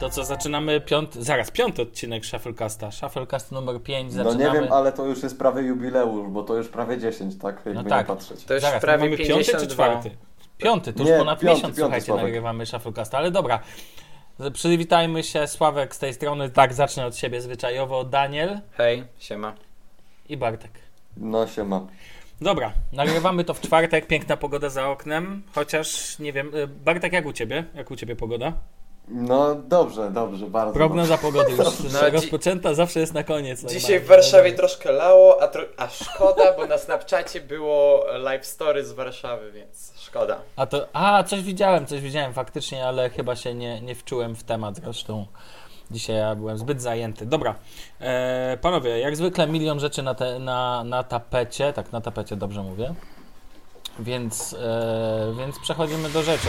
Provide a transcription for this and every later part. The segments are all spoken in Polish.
To co, zaczynamy piąty, zaraz piąty odcinek Shufflecasta. Shufflecast numer 5 No zaczynamy. nie wiem, ale to już jest prawie jubileusz, bo to już prawie 10, tak? Jakby No nie tak. patrzeć. To już Zaraz, prawie mamy piąty 52. czy czwarty? Piąty, to już Nie, ponad piąty, miesiąc, piąty, słuchajcie, Sławek. nagrywamy Shufflecasta, ale dobra. Przywitajmy się, Sławek z tej strony, tak, zacznę od siebie zwyczajowo, Daniel Hej, siema. i Bartek. No się ma. Dobra, nagrywamy to w czwartek, piękna pogoda za oknem, chociaż nie wiem, y, Bartek, jak u ciebie? Jak u ciebie pogoda? No dobrze, dobrze, bardzo Prognoza pogody już No, dzi- rozpoczęta zawsze jest na koniec. Dzisiaj w Warszawie troszkę lało, a, tro- a szkoda, bo na Snapchacie było live story z Warszawy, więc szkoda. A to, a, coś widziałem, coś widziałem faktycznie, ale chyba się nie, nie wczułem w temat zresztą. Dzisiaj ja byłem zbyt zajęty. Dobra, e, panowie, jak zwykle milion rzeczy na, te, na, na tapecie, tak na tapecie dobrze mówię, więc, e, więc przechodzimy do rzeczy.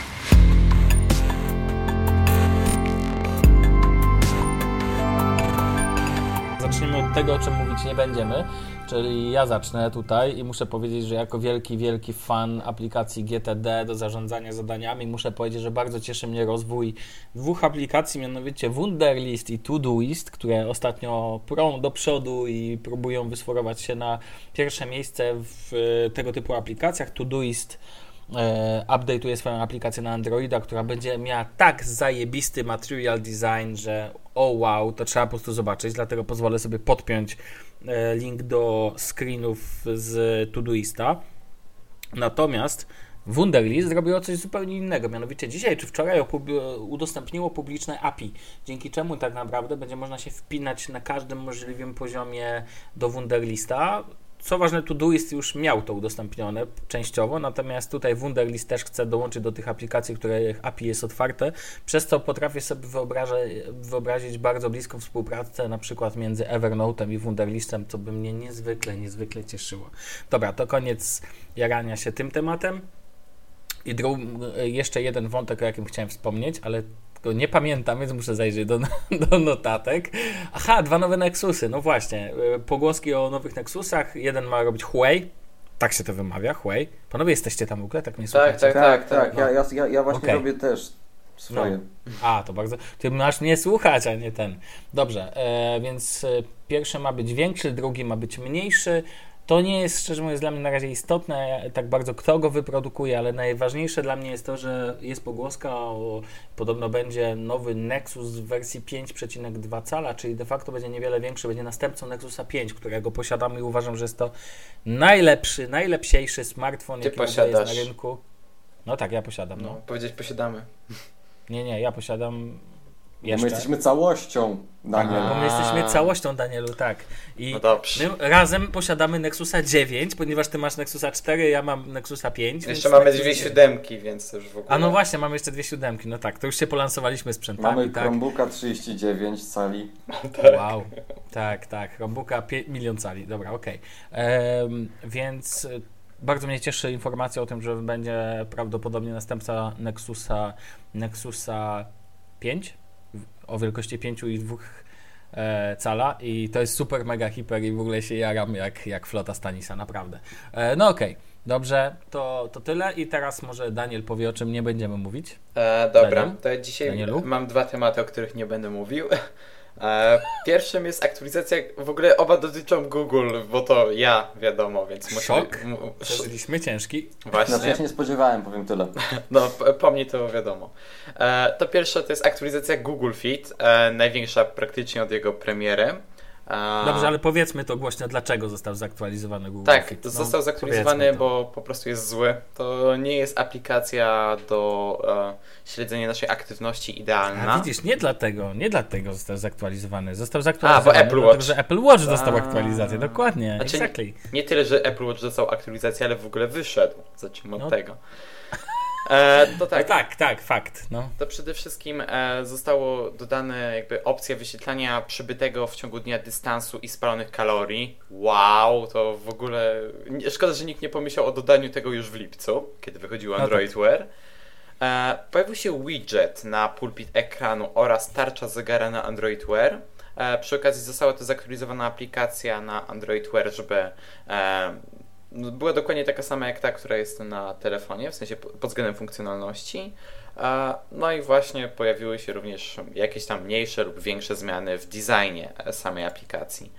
Zaczniemy od tego, o czym mówić nie będziemy, czyli ja zacznę tutaj i muszę powiedzieć, że jako wielki, wielki fan aplikacji GTD do zarządzania zadaniami, muszę powiedzieć, że bardzo cieszy mnie rozwój dwóch aplikacji, mianowicie Wunderlist i Todoist, które ostatnio prą do przodu i próbują wysforować się na pierwsze miejsce w e, tego typu aplikacjach. Todoist update'uje swoją aplikację na Androida, która będzie miała tak zajebisty material design, że o wow, to trzeba po prostu zobaczyć, dlatego pozwolę sobie podpiąć e, link do screenów z Todoista. Natomiast Wunderlist zrobiło coś zupełnie innego, mianowicie dzisiaj czy wczoraj udostępniło publiczne API, dzięki czemu tak naprawdę będzie można się wpinać na każdym możliwym poziomie do Wunderlista. Co ważne, Todoist już miał to udostępnione częściowo, natomiast tutaj Wunderlist też chce dołączyć do tych aplikacji, których API jest otwarte, przez co potrafię sobie wyobrazić bardzo bliską współpracę na przykład między Evernote'em i Wunderlistem, co by mnie niezwykle, niezwykle cieszyło. Dobra, to koniec jarania się tym tematem. I dru- jeszcze jeden wątek, o jakim chciałem wspomnieć, ale go nie pamiętam, więc muszę zajrzeć do, do notatek. Aha, dwa nowe Nexusy. No właśnie, e, pogłoski o nowych Nexusach. Jeden ma robić Huawei. Tak się to wymawia, Huawei. Panowie, jesteście tam w ogóle? Tak mnie Tak, słuchacie? tak. Tak, tak, ja, ja, ja, ja właśnie Okej. robię też swoje. A, to bardzo. Ty masz mnie słuchać, a nie ten. Dobrze, e, więc e, pierwszy ma być większy, drugi ma być mniejszy. To nie jest, szczerze mówiąc, dla mnie na razie istotne, tak bardzo kto go wyprodukuje, ale najważniejsze dla mnie jest to, że jest pogłoska o, podobno będzie nowy Nexus w wersji 5,2 cala, czyli de facto będzie niewiele większy, będzie następcą Nexusa 5, którego posiadam i uważam, że jest to najlepszy, najlepsiejszy smartfon, Ty jaki ogóle jest posiadasz. na rynku. No tak, ja posiadam, No, no. powiedzieć posiadamy. Nie, nie, ja posiadam Bo jeszcze. my jesteśmy całością, Daniel. Bo my jesteśmy całością, Danielu, tak. I No dobrze. my razem posiadamy Nexusa 9, ponieważ ty masz Nexusa 4, ja mam Nexusa 5. Jeszcze mamy Nexus- dwie siódemki, więc już w ogóle... A no właśnie, mamy jeszcze dwie siódemki, no tak, to już się polansowaliśmy sprzętami, Mamy tak. Chromebooka 39 cali. Wow, tak, tak, Chromebooka pie- milion cali, dobra, okej. Em, Więc y, bardzo mnie cieszy informacja o tym, że będzie prawdopodobnie następca Nexusa, Nexusa 5 w- o wielkości 5 i 2 e, cala i to jest super, mega, hiper i w ogóle się jaram jak, jak flota Stanisa, naprawdę. E, no okej, dobrze, to, to tyle i teraz może Daniel powie, o czym nie będziemy mówić. E, dobra, Daniel? to ja dzisiaj Danielu? mam dwa tematy, o których nie będę mówił. E, pierwszym jest aktualizacja, w ogóle oba dotyczą Google, bo to ja wiadomo, więc muszę... Szok? Przeżyliśmy ciężki. Znaczy ja Właśnie, się nie spodziewałem, powiem tyle. no po mnie to wiadomo. E, to pierwsze to jest aktualizacja Google Fit, e, największa praktycznie od jego premiery. Dobrze, ale powiedzmy to głośno, dlaczego został zaktualizowany Google Tak, Fit. No, został zaktualizowany, bo po prostu jest zły. To nie jest aplikacja do e, śledzenia naszej aktywności idealna. A widzisz, nie dlatego, nie dlatego został zaktualizowany. Został zaktualizowany, A, bo Apple dlatego, Watch. że Apple Watch dostał A. aktualizację, dokładnie, Znaczy, exactly. Nie tyle, że Apple Watch dostał aktualizację, ale w ogóle wyszedł. Zacznijmy od No. tego. E, to Tak, tak, tak, tak, fakt. No. to przede wszystkim e, zostało dodane jakby opcja wyświetlania przybytego w ciągu dnia dystansu i spalonych kalorii. Wow, to w ogóle... Szkoda, że nikt nie pomyślał o dodaniu tego już w lipcu, kiedy wychodził tak. Android Wear. E, pojawił się widget na pulpit ekranu oraz tarcza zegara na Android Wear. E, przy okazji została to zaktualizowana aplikacja na Android Wear, żeby e, była dokładnie taka sama jak ta, która jest na telefonie, w sensie pod względem funkcjonalności. No i właśnie pojawiły się również jakieś tam mniejsze lub większe zmiany w designie samej aplikacji.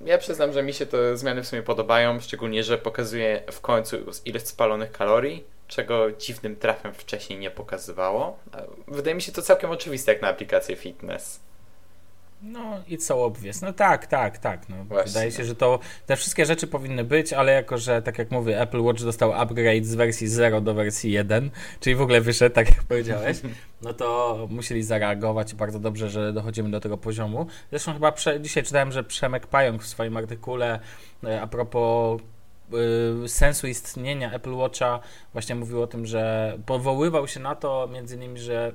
Ja przyznam, że mi się te zmiany w sumie podobają, szczególnie, że pokazuje w końcu ilość spalonych kalorii, czego dziwnym trafem wcześniej nie pokazywało. Wydaje mi się to całkiem oczywiste jak na aplikację fitness. No, i so obvious. No tak, tak, tak. No. Wydaje się, że to te wszystkie rzeczy powinny być, ale jako, że tak jak mówię, Apple Watch dostał upgrade z wersji 0 do wersji 1, czyli w ogóle wyszedł, tak jak powiedziałeś, no to musieli zareagować i bardzo dobrze, że dochodzimy do tego poziomu. Zresztą chyba prze, dzisiaj czytałem, że Przemek Pająk w swoim artykule e, a propos sensu istnienia Apple Watcha właśnie mówił o tym, że powoływał się na to między innymi, że,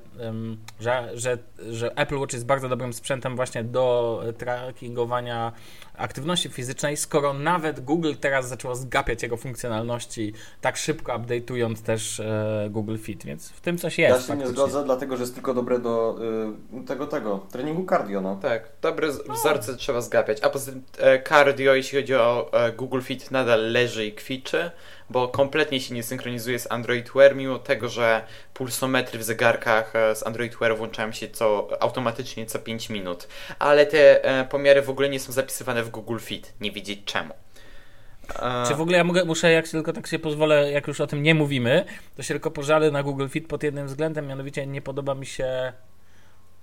że, że, że Apple Watch jest bardzo dobrym sprzętem właśnie do trackingowania aktywności fizycznej, skoro nawet Google teraz zaczęło zgapiać jego funkcjonalności tak szybko updateując też e, Google Fit, więc w tym coś jest. Ja się faktycznie. nie zgodzę, dlatego że jest tylko dobre do y, tego, tego, treningu cardio, no. Tak, dobre wzorce no. trzeba zgapiać, a poza tym e, cardio, jeśli chodzi o e, Google Fit, nadal leży i kwiczy, bo kompletnie się nie synchronizuje z Android Wear, mimo tego, że pulsometry w zegarkach e, z Android Wear włączają się co, automatycznie co 5 minut, ale te e, pomiary w ogóle nie są zapisywane w Google Fit, nie wiedzieć czemu. E, Czy w ogóle ja mogę, muszę, jak tylko tak się pozwolę, jak już o tym nie mówimy, to się tylko pożalę na Google Fit pod jednym względem, mianowicie nie podoba mi się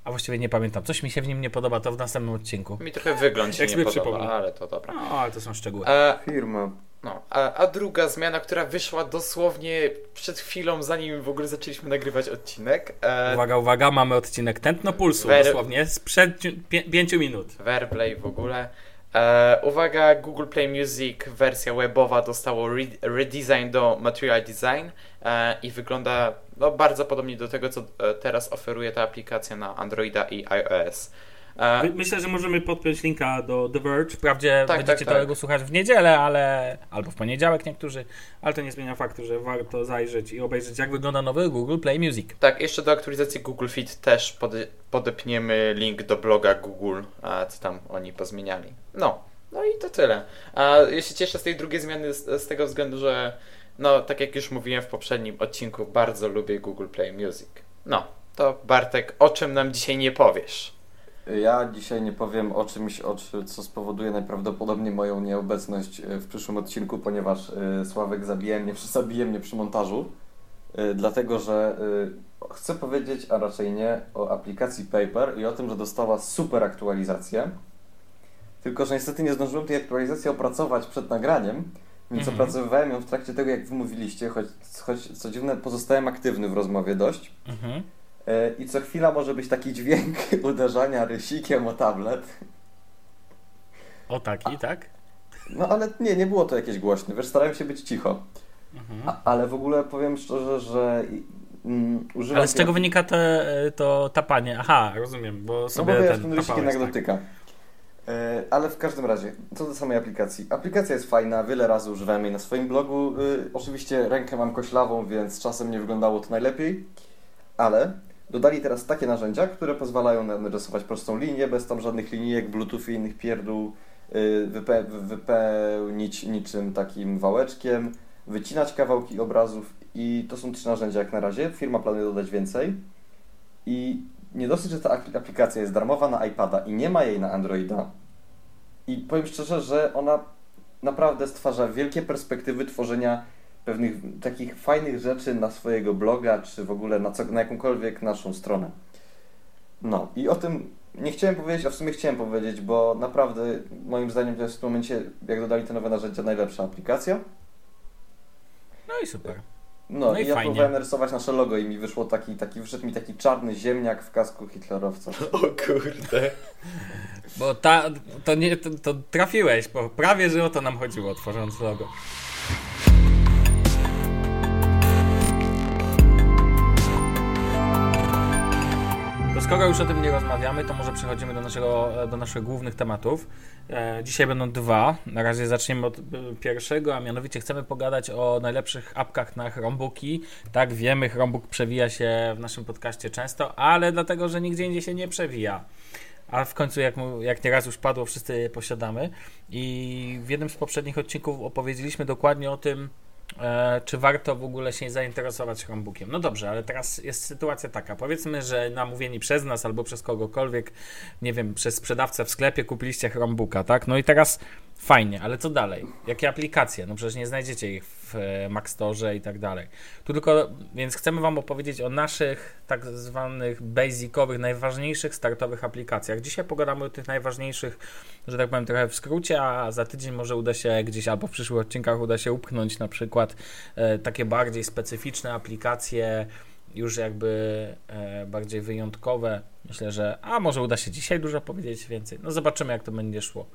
a właściwie nie pamiętam. Coś mi się w nim nie podoba, to w następnym odcinku. Mi trochę wygląd się nie podoba, ale to dobra. No, ale to są szczegóły. E, Firma. No, a, a druga zmiana, która wyszła dosłownie przed chwilą, zanim w ogóle zaczęliśmy nagrywać odcinek. E... Uwaga, uwaga, mamy odcinek Tętno Pulsu, Ver... dosłownie, sprzed pi pięciu minut. Verplay w ogóle. E, uwaga, Google Play Music wersja webowa dostało re redesign do Material Design e, i wygląda no, bardzo podobnie do tego, co e, teraz oferuje ta aplikacja na Androida i iOS. Myślę, że możemy podpiąć linka do The Verge. Wprawdzie tak, będziecie tak, tak. tego słuchać w niedzielę, ale albo w poniedziałek niektórzy, ale to nie zmienia faktu, że warto zajrzeć i obejrzeć, jak wygląda nowy Google Play Music. Tak, jeszcze do aktualizacji Google Fit też podepniemy link do bloga Google, co tam oni pozmieniali. No, no i to tyle. A ja się cieszę z tej drugiej zmiany z, z tego względu, że no, tak jak już mówiłem w poprzednim odcinku, bardzo lubię Google Play Music. No, to Bartek, o czym nam dzisiaj nie powiesz? Ja dzisiaj nie powiem o czymś, o co spowoduje najprawdopodobniej moją nieobecność e, w przyszłym odcinku, ponieważ e, Sławek zabije mnie, zabije mnie przy montażu. E, dlatego, że chcę powiedzieć, a raczej nie, o aplikacji Paper i o tym, że dostała super aktualizację. Tylko, że niestety nie zdążyłem tej aktualizacji opracować przed nagraniem, więc mhm. opracowywałem ją w trakcie tego, jak wymówiliście, choć, choć co dziwne, pozostałem aktywny w rozmowie dość. Mhm. E, I co chwila może być taki dźwięk uderzania rysikiem o tablet. O taki, tak? No ale nie, nie było to jakieś głośne. Wiesz, starałem się być cicho. Mhm. A, ale w ogóle powiem szczerze, że mm, używam... Ale z czego wynika te, to tapanie? Aha, rozumiem, bo sobie no bo wiesz, ten, ten rysik jednak tak. dotyka. E, ale w każdym razie, co do samej aplikacji. Aplikacja jest fajna, wiele razy używałem jej na swoim blogu. Oczywiście rękę mam koślawą, więc czasem nie wyglądało to najlepiej, ale Dodali teraz takie narzędzia, które pozwalają narysować prostą linię, bez tam żadnych linijek, bluetooth i innych pierdół, y, wype wypełnić niczym takim wałeczkiem, wycinać kawałki obrazów i to są trzy narzędzia jak na razie. Firma planuje dodać więcej. I nie dosyć, że ta aplikacja jest darmowa na iPada i nie ma jej na Androida. I powiem szczerze, że ona naprawdę stwarza wielkie perspektywy tworzenia pewnych takich fajnych rzeczy na swojego bloga, czy w ogóle na, co, na jakąkolwiek naszą stronę. No i o tym nie chciałem powiedzieć, a w sumie chciałem powiedzieć, bo naprawdę moim zdaniem to jest w tym momencie, jak dodali te nowe narzędzia, najlepsza aplikacja. No i super. No, no i, i ja fajnie. próbowałem narysować nasze logo i mi wyszło taki, taki, wyszedł mi taki czarny ziemniak w kasku hitlerowca. O kurde. Bo ta, to nie, to, to trafiłeś, bo prawie, że o to nam chodziło, tworząc logo. Skoro już o tym nie rozmawiamy, to może przechodzimy do, naszego, do naszych głównych tematów. E, dzisiaj będą dwa. Na razie zaczniemy od e, pierwszego, a mianowicie chcemy pogadać o najlepszych apkach na Chromebooki. Tak, wiemy, Chromebook przewija się w naszym podcaście często, ale dlatego, że nigdzie indziej się nie przewija. a w końcu, jak, jak nieraz już padło, wszyscy je posiadamy. I w jednym z poprzednich odcinków opowiedzieliśmy dokładnie o tym, czy warto w ogóle się zainteresować Chromebookiem. No dobrze, ale teraz jest sytuacja taka. Powiedzmy, że namówieni przez nas albo przez kogokolwiek, nie wiem, przez sprzedawcę w sklepie kupiliście Chromebooka, tak? No i teraz fajnie, ale co dalej? Jakie aplikacje? No przecież nie znajdziecie ich w e, Mac i tak dalej. Tu tylko, więc chcemy Wam opowiedzieć o naszych tak zwanych basicowych, najważniejszych startowych aplikacjach. Dzisiaj pogadamy o tych najważniejszych, że tak powiem, trochę w skrócie, a za tydzień może uda się gdzieś albo w przyszłych odcinkach uda się upchnąć na przykład e, takie bardziej specyficzne aplikacje, już jakby e, bardziej wyjątkowe. Myślę, że a może uda się dzisiaj dużo powiedzieć więcej. No zobaczymy, jak to będzie szło.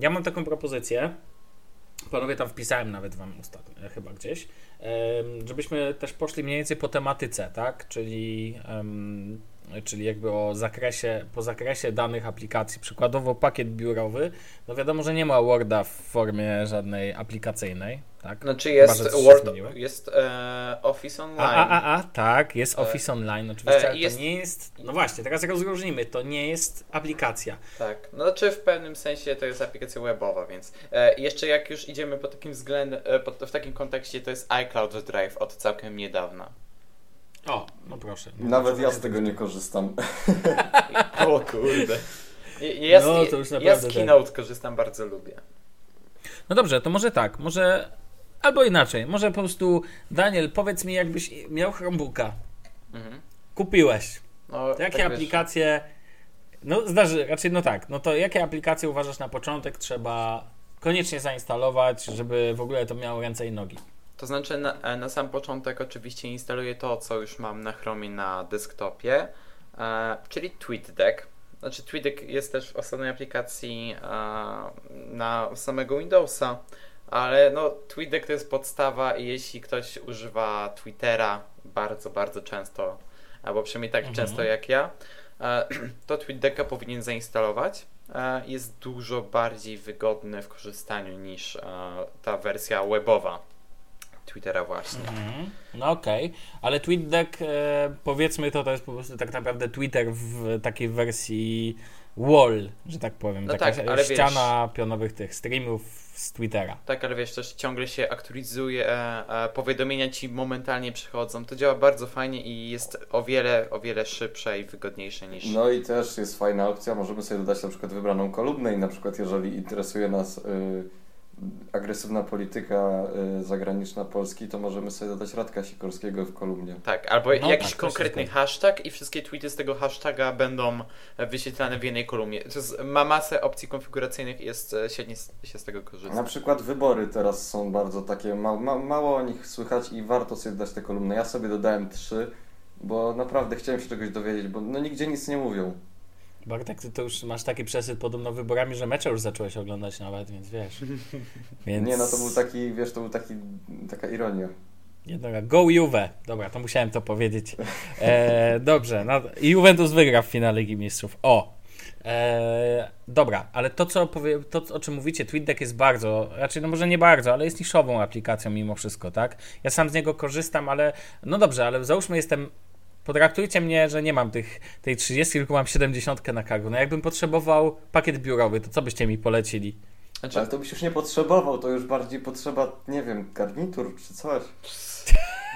Ja mam taką propozycję. Panowie, tam wpisałem nawet wam ostatnio, chyba gdzieś, żebyśmy też poszli mniej więcej po tematyce, tak? Czyli, czyli jakby o zakresie, po zakresie danych aplikacji. Przykładowo pakiet biurowy, no wiadomo, że nie ma Worda w formie żadnej aplikacyjnej, tak? Znaczy jest Chyba, Word, zmieniłem. jest e, Office Online. A, a, a, a, tak, jest E, Office Online oczywiście, e, jest- to nie jest, no właśnie, teraz rozróżnimy, to nie jest aplikacja. Tak, no znaczy w pewnym sensie to jest aplikacja webowa, więc e, jeszcze jak już idziemy po takim względzie, e, po, w takim kontekście to jest iCloud Drive od całkiem niedawna. O, no proszę. Nawet ja z tego nie korzystam. O kurde. Ja, No, z, to już ja naprawdę z tak. Keynote korzystam, bardzo lubię. No dobrze, to może tak, może albo inaczej, może po prostu Daniel, powiedz mi jakbyś miał Chromebooka, Mhm. kupiłeś, No, jakie tak wiesz, aplikacje, no zdarzy, raczej no tak, no to jakie aplikacje uważasz na początek trzeba koniecznie zainstalować, żeby w ogóle to miało ręce i nogi? To znaczy na, e, na sam początek oczywiście instaluję to, co już mam na Chromie na desktopie, e, czyli TweetDeck. Znaczy TweetDeck jest też w osobnej aplikacji e, na samego Windowsa, ale no TweetDeck to jest podstawa i jeśli ktoś używa Twittera bardzo, bardzo często, albo przynajmniej tak Mhm. często jak ja, e, to TweetDecka powinien zainstalować. E, Jest dużo bardziej wygodny w korzystaniu niż e, ta wersja webowa Twittera właśnie. Mhm. No okej, ale TweetDeck, e, powiedzmy to, to jest po prostu tak naprawdę Twitter w takiej wersji wall, że tak powiem, No taka tak, ale ściana pionowych tych streamów z Twittera. Tak, ale wiesz, też ciągle się aktualizuje, e, e, powiadomienia ci momentalnie przychodzą. To działa bardzo fajnie i jest o wiele, o wiele szybsze i wygodniejsze niż. No i też jest fajna opcja, możemy sobie dodać na przykład wybraną kolumnę i na przykład jeżeli interesuje nas y, agresywna polityka y, zagraniczna Polski, to możemy sobie dodać Radka Sikorskiego w kolumnie. Tak, albo No jakiś tak, konkretny hashtag i wszystkie tweety z tego hashtaga będą e, wyświetlane w jednej kolumnie. To jest, ma masę opcji konfiguracyjnych i jest e, świetnie się z tego korzysta. Na przykład wybory teraz są bardzo takie, ma, ma, mało o nich słychać i warto sobie dać te kolumny. Ja sobie dodałem trzy, bo naprawdę chciałem się czegoś dowiedzieć, bo no nigdzie nic nie mówią. Bartek, ty to już masz taki przesyt podobno wyborami, że mecze już zacząłeś oglądać nawet, więc wiesz. Więc... Nie, no to był taki, wiesz, to był taki, taka ironia. Nie, dobra, go Juve. Dobra, to musiałem to powiedzieć. E, dobrze, no, i Juventus wygra w finale Ligi Mistrzów. O! E, dobra, ale to, co powie, to, o czym mówicie, TweetDeck jest bardzo, raczej no może nie bardzo, ale jest niszową aplikacją mimo wszystko, tak? Ja sam z niego korzystam, ale no dobrze, ale załóżmy jestem Potraktujcie mnie, że nie mam tych, tej 30, tylko mam 70 na kargu. No jakbym potrzebował pakiet biurowy, to co byście mi polecili? Znaczy, Ale to byś już nie potrzebował, to już bardziej potrzeba, nie wiem, garnitur czy coś.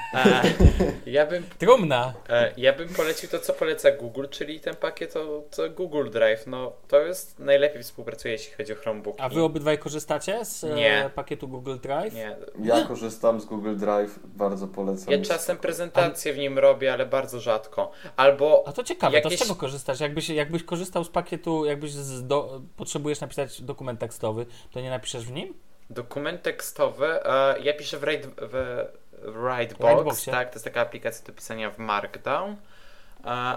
ja, bym, Trumna! e, ja bym polecił to, co poleca Google, czyli ten pakiet to, to Google Drive. No, to jest najlepiej współpracuje, jeśli chodzi o Chromebook. A wy obydwaj korzystacie z e, Nie. pakietu Google Drive? Nie, Ja korzystam z Google Drive, bardzo polecam. Ja czasem prezentacje w nim robię, ale bardzo rzadko. Albo A to ciekawe, to Jakieś- z czego korzystasz? Jakbyś, jakbyś korzystał z pakietu, jakbyś z do, potrzebujesz napisać dokument tekstowy, to nie napiszesz w nim? dokument tekstowy. E, ja piszę w, w Writebox, tak? To jest taka aplikacja do pisania w Markdown. E,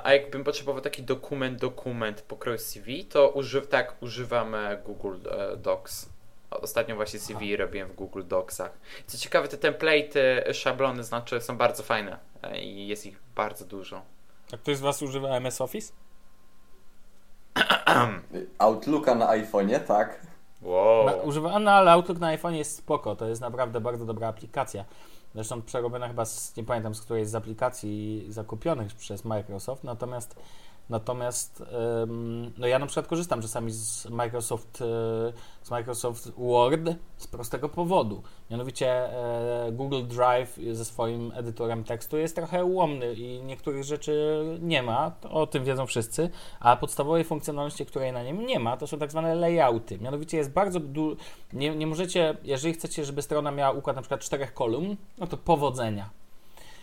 a jakbym potrzebował taki dokument, dokument pokroju CV, to uży, tak, używam e, Google e, Docs. Ostatnio właśnie CV robiłem w Google Docsach. Co ciekawe, te template'y, szablony znaczy są bardzo fajne e, i jest ich bardzo dużo. A ktoś z Was używa MS Office? Outlooka na iPhone'ie, tak. Wow. Na, używa, no ale Outlook na iPhone jest spoko, to jest naprawdę bardzo dobra aplikacja. Zresztą przerobiona chyba z, nie pamiętam z której z aplikacji zakupionych przez Microsoft, natomiast Natomiast no ja na przykład korzystam czasami z Microsoft, y, z Microsoft Word z prostego powodu. Mianowicie y, Google Drive ze swoim edytorem tekstu jest trochę ułomny i niektórych rzeczy nie ma, o tym wiedzą wszyscy, a podstawowej funkcjonalności, której na nim nie ma, to są tak zwane layouty. Mianowicie jest bardzo du- nie, nie możecie, jeżeli chcecie, żeby strona miała układ na przykład czterech kolumn, no to powodzenia.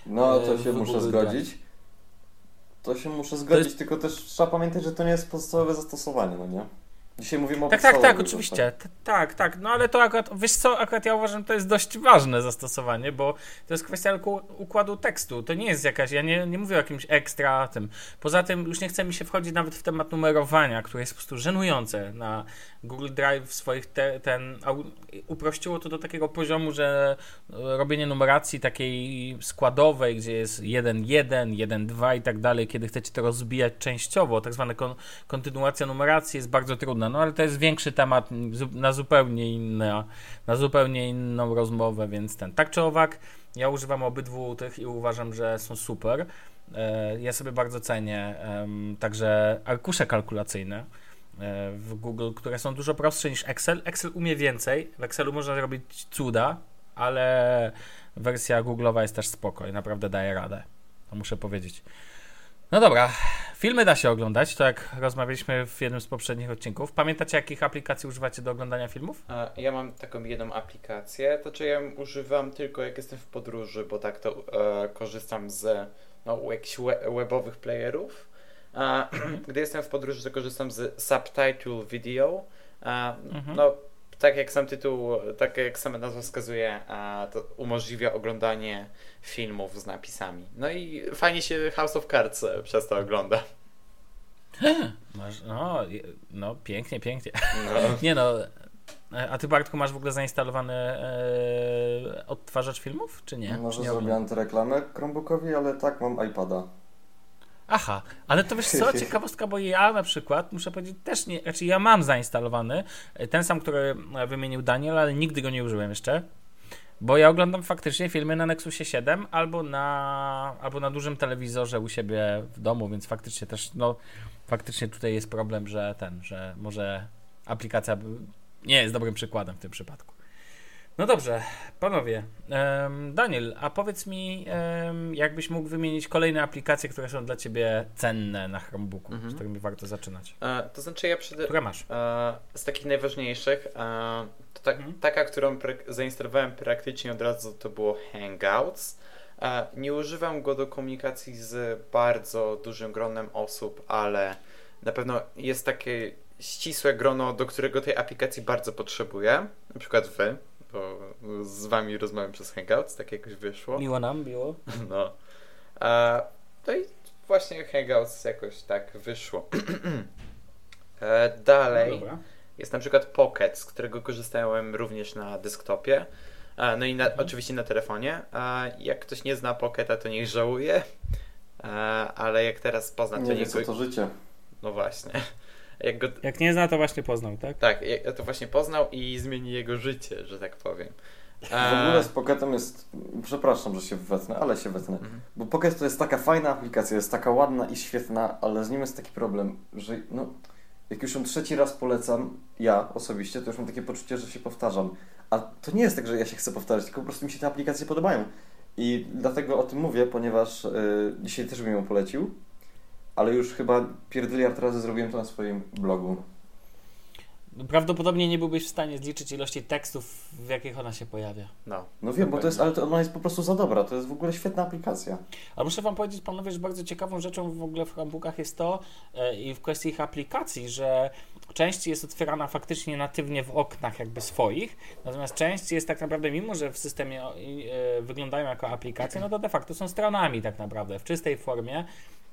No, to E, się muszę zgodzić. To się muszę zgodzić, jest- tylko też trzeba pamiętać, że to nie jest podstawowe zastosowanie, no nie? Dzisiaj mówimy o Tak, tak, tak, oczywiście. T- Tak, tak. No ale to akurat, wiesz co, akurat ja uważam, że to jest dość ważne zastosowanie, bo to jest kwestia układu tekstu. To nie jest jakaś, ja nie, nie mówię o jakimś ekstra tym. Poza tym już nie chce mi się wchodzić nawet w temat numerowania, które jest po prostu żenujące na Google Drive swoich te, ten uprościło to do takiego poziomu, że e, robienie numeracji takiej składowej, gdzie jest 1.1, 1.2 i tak dalej, kiedy chcecie to rozbijać częściowo, tak zwane kon, kontynuacja numeracji jest bardzo trudna, no ale to jest większy temat zu- na zupełnie inne, na zupełnie inną rozmowę, więc ten. Tak czy owak, ja używam obydwu tych i uważam, że są super. E, Ja sobie bardzo cenię także arkusze kalkulacyjne w Google, które są dużo prostsze niż Excel. Excel umie więcej, w Excelu można zrobić cuda, ale wersja Google'owa jest też spoko i naprawdę daje radę. To muszę powiedzieć. No dobra, filmy da się oglądać, to jak rozmawialiśmy w jednym z poprzednich odcinków. Pamiętacie, jakich aplikacji używacie do oglądania filmów? Ja mam taką jedną aplikację, to czy ja ją używam tylko jak jestem w podróży, bo tak to e, korzystam z no, jakichś we, webowych playerów. A, gdy jestem w podróży, to korzystam z Subtitle Video. A, Mhm. No, tak jak sam tytuł, tak jak sama nazwa wskazuje, a, to umożliwia oglądanie filmów z napisami. No i fajnie się House of Cards e, przez to ogląda. Masz, no, no, pięknie, pięknie. No. Nie no, e, a ty Bartku masz w ogóle zainstalowany e, odtwarzacz filmów, czy nie? Może nie zrobię antyreklamę Chromebookowi, ale tak, mam iPada. Aha, ale to wiesz co, ciekawostka, bo ja na przykład, muszę powiedzieć, też nie, znaczy ja mam zainstalowany e, ten sam, który e, wymienił Daniel, ale nigdy go nie użyłem jeszcze. Bo ja oglądam faktycznie filmy na Nexusie 7 albo na, albo na dużym telewizorze u siebie w domu, więc faktycznie też, no, faktycznie tutaj jest problem, że ten, że może aplikacja nie jest dobrym przykładem w tym przypadku. No dobrze, panowie. Daniel, a powiedz mi, jakbyś mógł wymienić kolejne aplikacje, które są dla ciebie cenne na Chromebooku, Mhm. z którymi warto zaczynać. E, to znaczy ja przede, Które masz? E, z takich najważniejszych, e, to tak, Mhm. taka, którą prak- zainstalowałem praktycznie od razu, to było Hangouts. E, nie używam go do komunikacji z bardzo dużym gronem osób, ale na pewno jest takie ścisłe grono, do którego tej aplikacji bardzo potrzebuję. Na przykład wy, bo z wami rozmawiam przez Hangouts, tak jakoś wyszło. Miło nam, miło. No. E, no i właśnie Hangouts jakoś tak wyszło. e, dalej. No. Jest na przykład Pocket, z którego korzystałem również na desktopie. E, No i na, oczywiście na telefonie. E, Jak ktoś nie zna Pocketa, to niech żałuje. E, Ale jak teraz pozna, to Nie wie niech co go... to życie. No właśnie. Jak go... Jak nie zna, to właśnie poznał, tak? Tak, ja to właśnie poznał i zmieni jego życie, że tak powiem. W E, ogóle z Pocketem jest... Przepraszam, że się wetnę, ale się wetnę. mhm. Bo Pocket to jest taka fajna aplikacja, jest taka ładna i świetna, ale z nim jest taki problem, że no, jak już ją trzeci raz polecam, ja osobiście, to już mam takie poczucie, że się powtarzam. A to nie jest tak, że ja się chcę powtarzać, tylko po prostu mi się te aplikacje podobają. I dlatego o tym mówię, ponieważ y, dzisiaj też bym ją polecił, ale już chyba pierdyliard razy zrobiłem to na swoim blogu. Prawdopodobnie nie byłbyś w stanie zliczyć ilości tekstów, w jakich ona się pojawia. No. No wiem, bo to jest, ale to ona jest po prostu za dobra, to jest w ogóle świetna aplikacja. Ale muszę Wam powiedzieć, panowie, że bardzo ciekawą rzeczą w ogóle w Chromebookach jest to e, i w kwestii ich aplikacji, że część jest otwierana faktycznie natywnie w oknach jakby swoich, natomiast część jest tak naprawdę, mimo że w systemie e, wyglądają jako aplikacje, no to de facto są stronami tak naprawdę, w czystej formie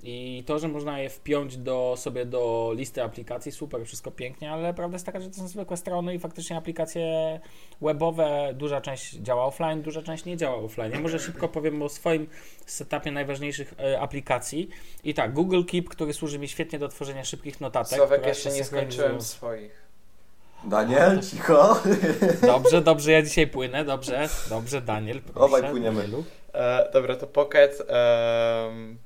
i to, że można je wpiąć do, sobie do listy aplikacji, super, wszystko pięknie, ale prawda jest taka, że to są zwykłe strony i faktycznie aplikacje webowe, duża część działa offline, duża część nie działa offline. Ja może szybko powiem o swoim setupie najważniejszych e, aplikacji. I tak, Google Keep, który służy mi świetnie do tworzenia szybkich notatek. Sławek, jeszcze nie skończyłem z- swoich. Daniel, cicho! Dobrze, dobrze, ja dzisiaj płynę, dobrze, dobrze, Daniel, proszę. Obaj płyniemy. E, dobra, to Pocket. em,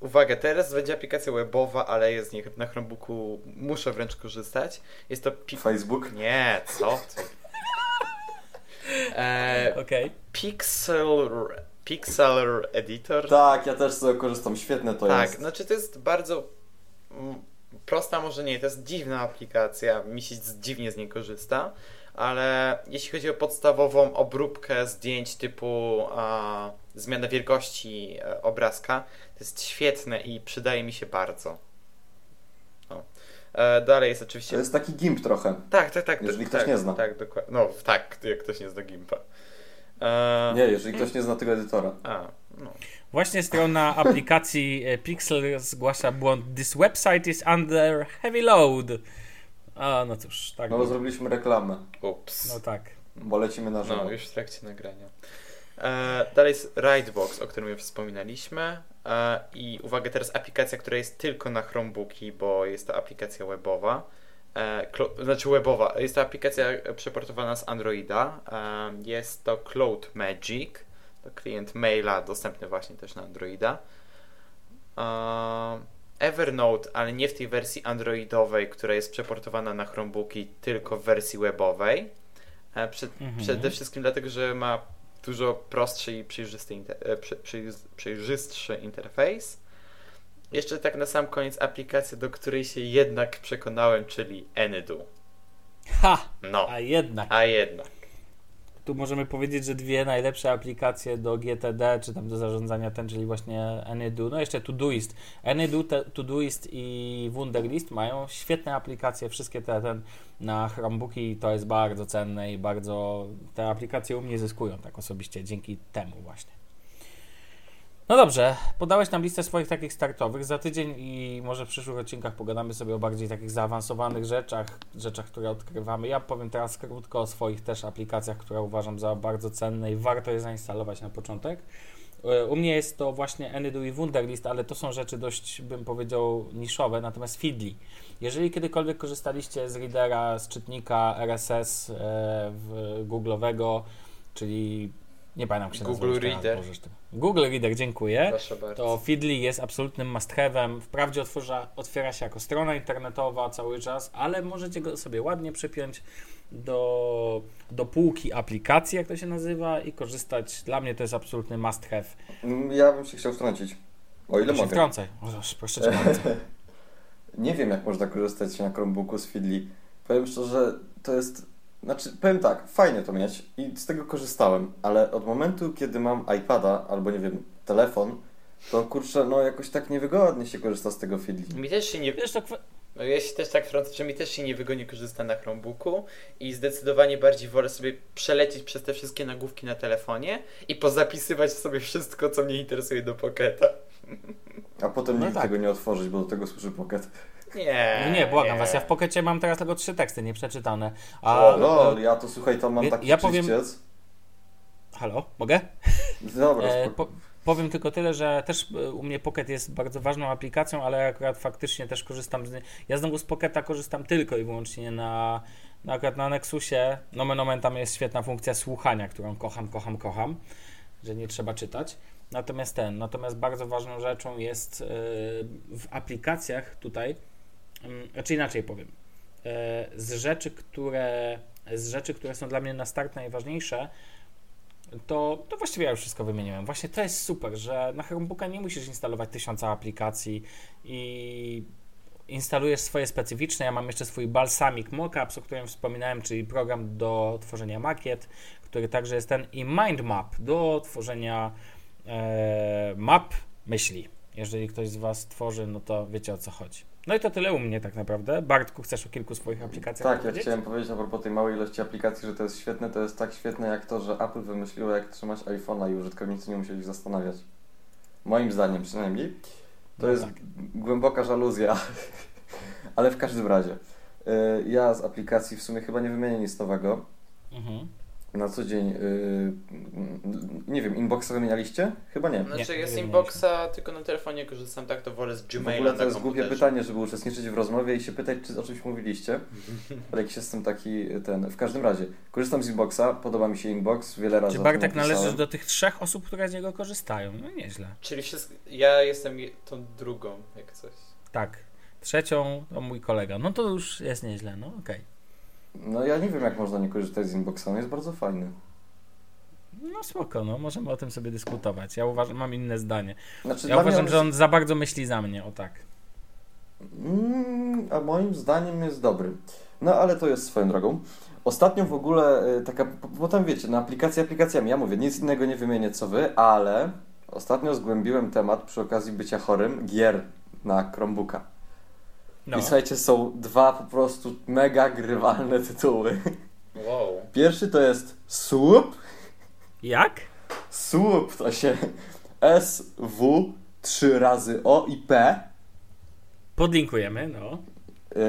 uwaga, teraz będzie aplikacja webowa, ale jest z niej na Chromebooku, muszę wręcz korzystać. Jest to pi- Facebook? Nie, co ty? E, Okej. Pixel, Pixel Editor. Tak, ja też z tego korzystam, świetne to tak, jest. znaczy to jest bardzo mm, prosta, może nie, to jest dziwna aplikacja, mi się dziwnie z niej korzysta, ale jeśli chodzi o podstawową obróbkę zdjęć typu a, zmiana wielkości e, obrazka, jest świetne i przydaje mi się bardzo. No. E, dalej jest To oczywiście... jest taki gimp trochę. Tak, tak, tak. Jeżeli tak, ktoś tak, nie zna. Tak, dokładnie. No, tak, jak ktoś nie zna Gimpa. E, Nie, jeżeli ktoś nie zna tego edytora. A, no. Właśnie strona aplikacji e, Pixel zgłasza błąd. This website is under heavy load. A, no cóż, tak. No bo zrobiliśmy reklamę, Ups. No tak. bo lecimy na żywo. No, już w trakcie nagrania. E, dalej jest Writebox, o którym już wspominaliśmy. E, I uwaga, teraz aplikacja, która jest tylko na Chromebooki, bo jest to aplikacja webowa. E, znaczy webowa. Jest to aplikacja przeportowana z Androida. E, jest to Cloud Magic. To klient maila dostępny właśnie też na Androida. Evernote, ale nie w tej wersji androidowej, która jest przeportowana na Chromebooki, tylko w wersji webowej. Przed, Mhm. Przede wszystkim dlatego, że ma dużo prostszy i przejrzysty inter, e, prze, przejrz- przejrzystszy interfejs. Jeszcze tak na sam koniec aplikacja, do której się jednak przekonałem, czyli Anydo. Ha! No, A jednak. a jednak. Tu możemy powiedzieć, że dwie najlepsze aplikacje do GTD, czy tam do zarządzania ten, czyli właśnie Anydo, no jeszcze Todoist. Anydo, te- Todoist i Wunderlist mają świetne aplikacje, wszystkie te ten na Chromebooki to jest bardzo cenne i bardzo te aplikacje u mnie zyskują tak osobiście dzięki temu właśnie. No dobrze, podałeś nam listę swoich takich startowych. Za tydzień i może w przyszłych odcinkach pogadamy sobie o bardziej takich zaawansowanych rzeczach, rzeczach, które odkrywamy. Ja powiem teraz krótko o swoich też aplikacjach, które uważam za bardzo cenne i warto je zainstalować na początek. E, U mnie jest to właśnie Anydo i Wunderlist, ale to są rzeczy dość, bym powiedział, niszowe, natomiast Feedly. Jeżeli kiedykolwiek korzystaliście z readera, z czytnika RSS e, w Google'owego, czyli nie pamiętam, jak się Google nazywa Reader. Google Reader, dziękuję. Proszę bardzo. To Feedly jest absolutnym must have'em. Wprawdzie otworza, otwiera się jako strona internetowa cały czas, ale możecie go sobie ładnie przypiąć do, do półki aplikacji, jak to się nazywa, i korzystać. Dla mnie to jest absolutny must have. Mm, Ja bym się chciał wtrącić. O ile To się mogę. wtrącaj. O, proszę cię bardzo. Nie wiem, jak można korzystać na Chromebooku z Feedly. Powiem szczerze, to jest... Znaczy, powiem tak, fajnie to mieć i z tego korzystałem, ale od momentu, kiedy mam iPada albo, nie wiem, telefon, to kurczę, no jakoś tak niewygodnie się korzysta z tego Feedly. Mi też się nie... Wiesz, No ja się też tak wtrącę, że mi też się niewygodnie korzysta na Chromebooku i zdecydowanie bardziej wolę sobie przelecieć przez te wszystkie nagłówki na telefonie i pozapisywać sobie wszystko, co mnie interesuje do Pocketa. A potem No nikt tak. tego nie otworzyć, bo do tego służy Pocket. Nie. no nie, błagam was, ja w Pokecie mam teraz tylko trzy teksty nieprzeczytane. A, O, lol, ja to słuchaj, tam mam Ja- taki ja powiem- czyściec. Halo, mogę? Dobra, E, po, powiem tylko tyle, że też e, u mnie Pocket jest bardzo ważną aplikacją, ale akurat faktycznie też korzystam z niej. Ja znowu z Pocketa korzystam tylko i wyłącznie na, na akurat na Nexusie. Nomen omen tam jest świetna funkcja słuchania, którą kocham, kocham, kocham, że nie trzeba czytać. Natomiast ten, natomiast bardzo ważną rzeczą jest e, w aplikacjach tutaj, mm, znaczy inaczej powiem, e, z rzeczy, które z rzeczy, które są dla mnie na start najważniejsze, to, to właściwie ja już wszystko wymieniłem. Właśnie to jest super, że na Chromebooka nie musisz instalować tysiąca aplikacji i instalujesz swoje specyficzne. Ja mam jeszcze swój Balsamic Mockups, o którym wspominałem, czyli program do tworzenia makiet, który także jest ten i Mindmap do tworzenia e, map myśli. Jeżeli ktoś z Was tworzy, no to wiecie o co chodzi. No i to tyle u mnie tak naprawdę. Bartku, chcesz o kilku swoich aplikacjach Tak, ja chciałem powiedzieć a propos tej małej ilości aplikacji, że to jest świetne. To jest tak świetne jak to, że Apple wymyśliło jak trzymać iPhone'a i użytkownicy nie musieli się zastanawiać. Moim zdaniem przynajmniej. To No jest tak. głęboka żaluzja. Ale w każdym razie. y, Ja z aplikacji w sumie chyba nie wymienię nic nowego. Mhm. Na co dzień, y, nie nie wiem, Inboxa wymienialiście? Chyba nie. Znaczy nie z wymienialiśmy. Inboxa tylko na telefonie korzystam, tak to wolę z W Gmaila ogóle to jest głupie pytanie, żeby uczestniczyć w rozmowie i się pytać, czy o czymś mówiliście. Ale jakiś jestem taki ten. W każdym razie, korzystam z Inboxa, podoba mi się Inbox, wiele razy. Czy Bartek należysz do tych trzech osób, które z niego korzystają? No nieźle. Czyli wszystko, ja jestem je- tą drugą, jak coś. Tak. Trzecią to mój kolega. No to już jest nieźle, no okej. No ja nie wiem, jak można nie korzystać z Inboxa, on jest bardzo fajny. No spoko, no możemy o tym sobie dyskutować. Ja uważam, mam inne zdanie. Znaczy, Ja uważam, on że on za bardzo myśli za mnie, o tak. Mm, a moim zdaniem jest dobry. No ale to jest swoją drogą. Ostatnio w ogóle y, taka, po- potem wiecie, na aplikacje aplikacjami, ja mówię, nic innego nie wymienię co wy, ale ostatnio zgłębiłem temat przy okazji bycia chorym gier na Chromebooka. No. I słuchajcie, są dwa po prostu mega grywalne tytuły. Wow. Pierwszy to jest Swoop. Jak? Swoop to się S, W, 3 razy O i P. Podlinkujemy, no.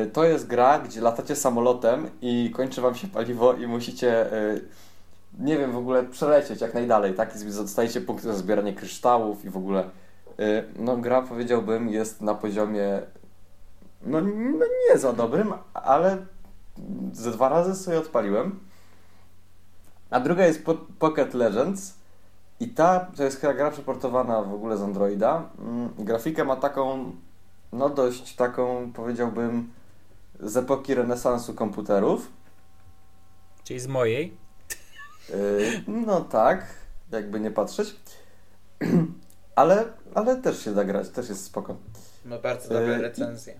Y, To jest gra, gdzie latacie samolotem i kończy wam się paliwo i musicie, y, nie wiem, w ogóle przelecieć jak najdalej, tak? I dostajecie punkty za zbieranie kryształów i w ogóle. y, No, gra powiedziałbym jest na poziomie, no, no nie za dobrym, ale ze dwa razy sobie odpaliłem. A druga jest Po- Pocket Legends. I ta to jest chyba gra przeportowana w ogóle z Androida. Mm, Grafikę ma taką, no dość taką, powiedziałbym, z epoki renesansu komputerów. Czyli z mojej. Yy, no tak, jakby nie patrzeć. ale, ale też się da grać, też jest spoko. Ma bardzo dobre Yy, recenzje.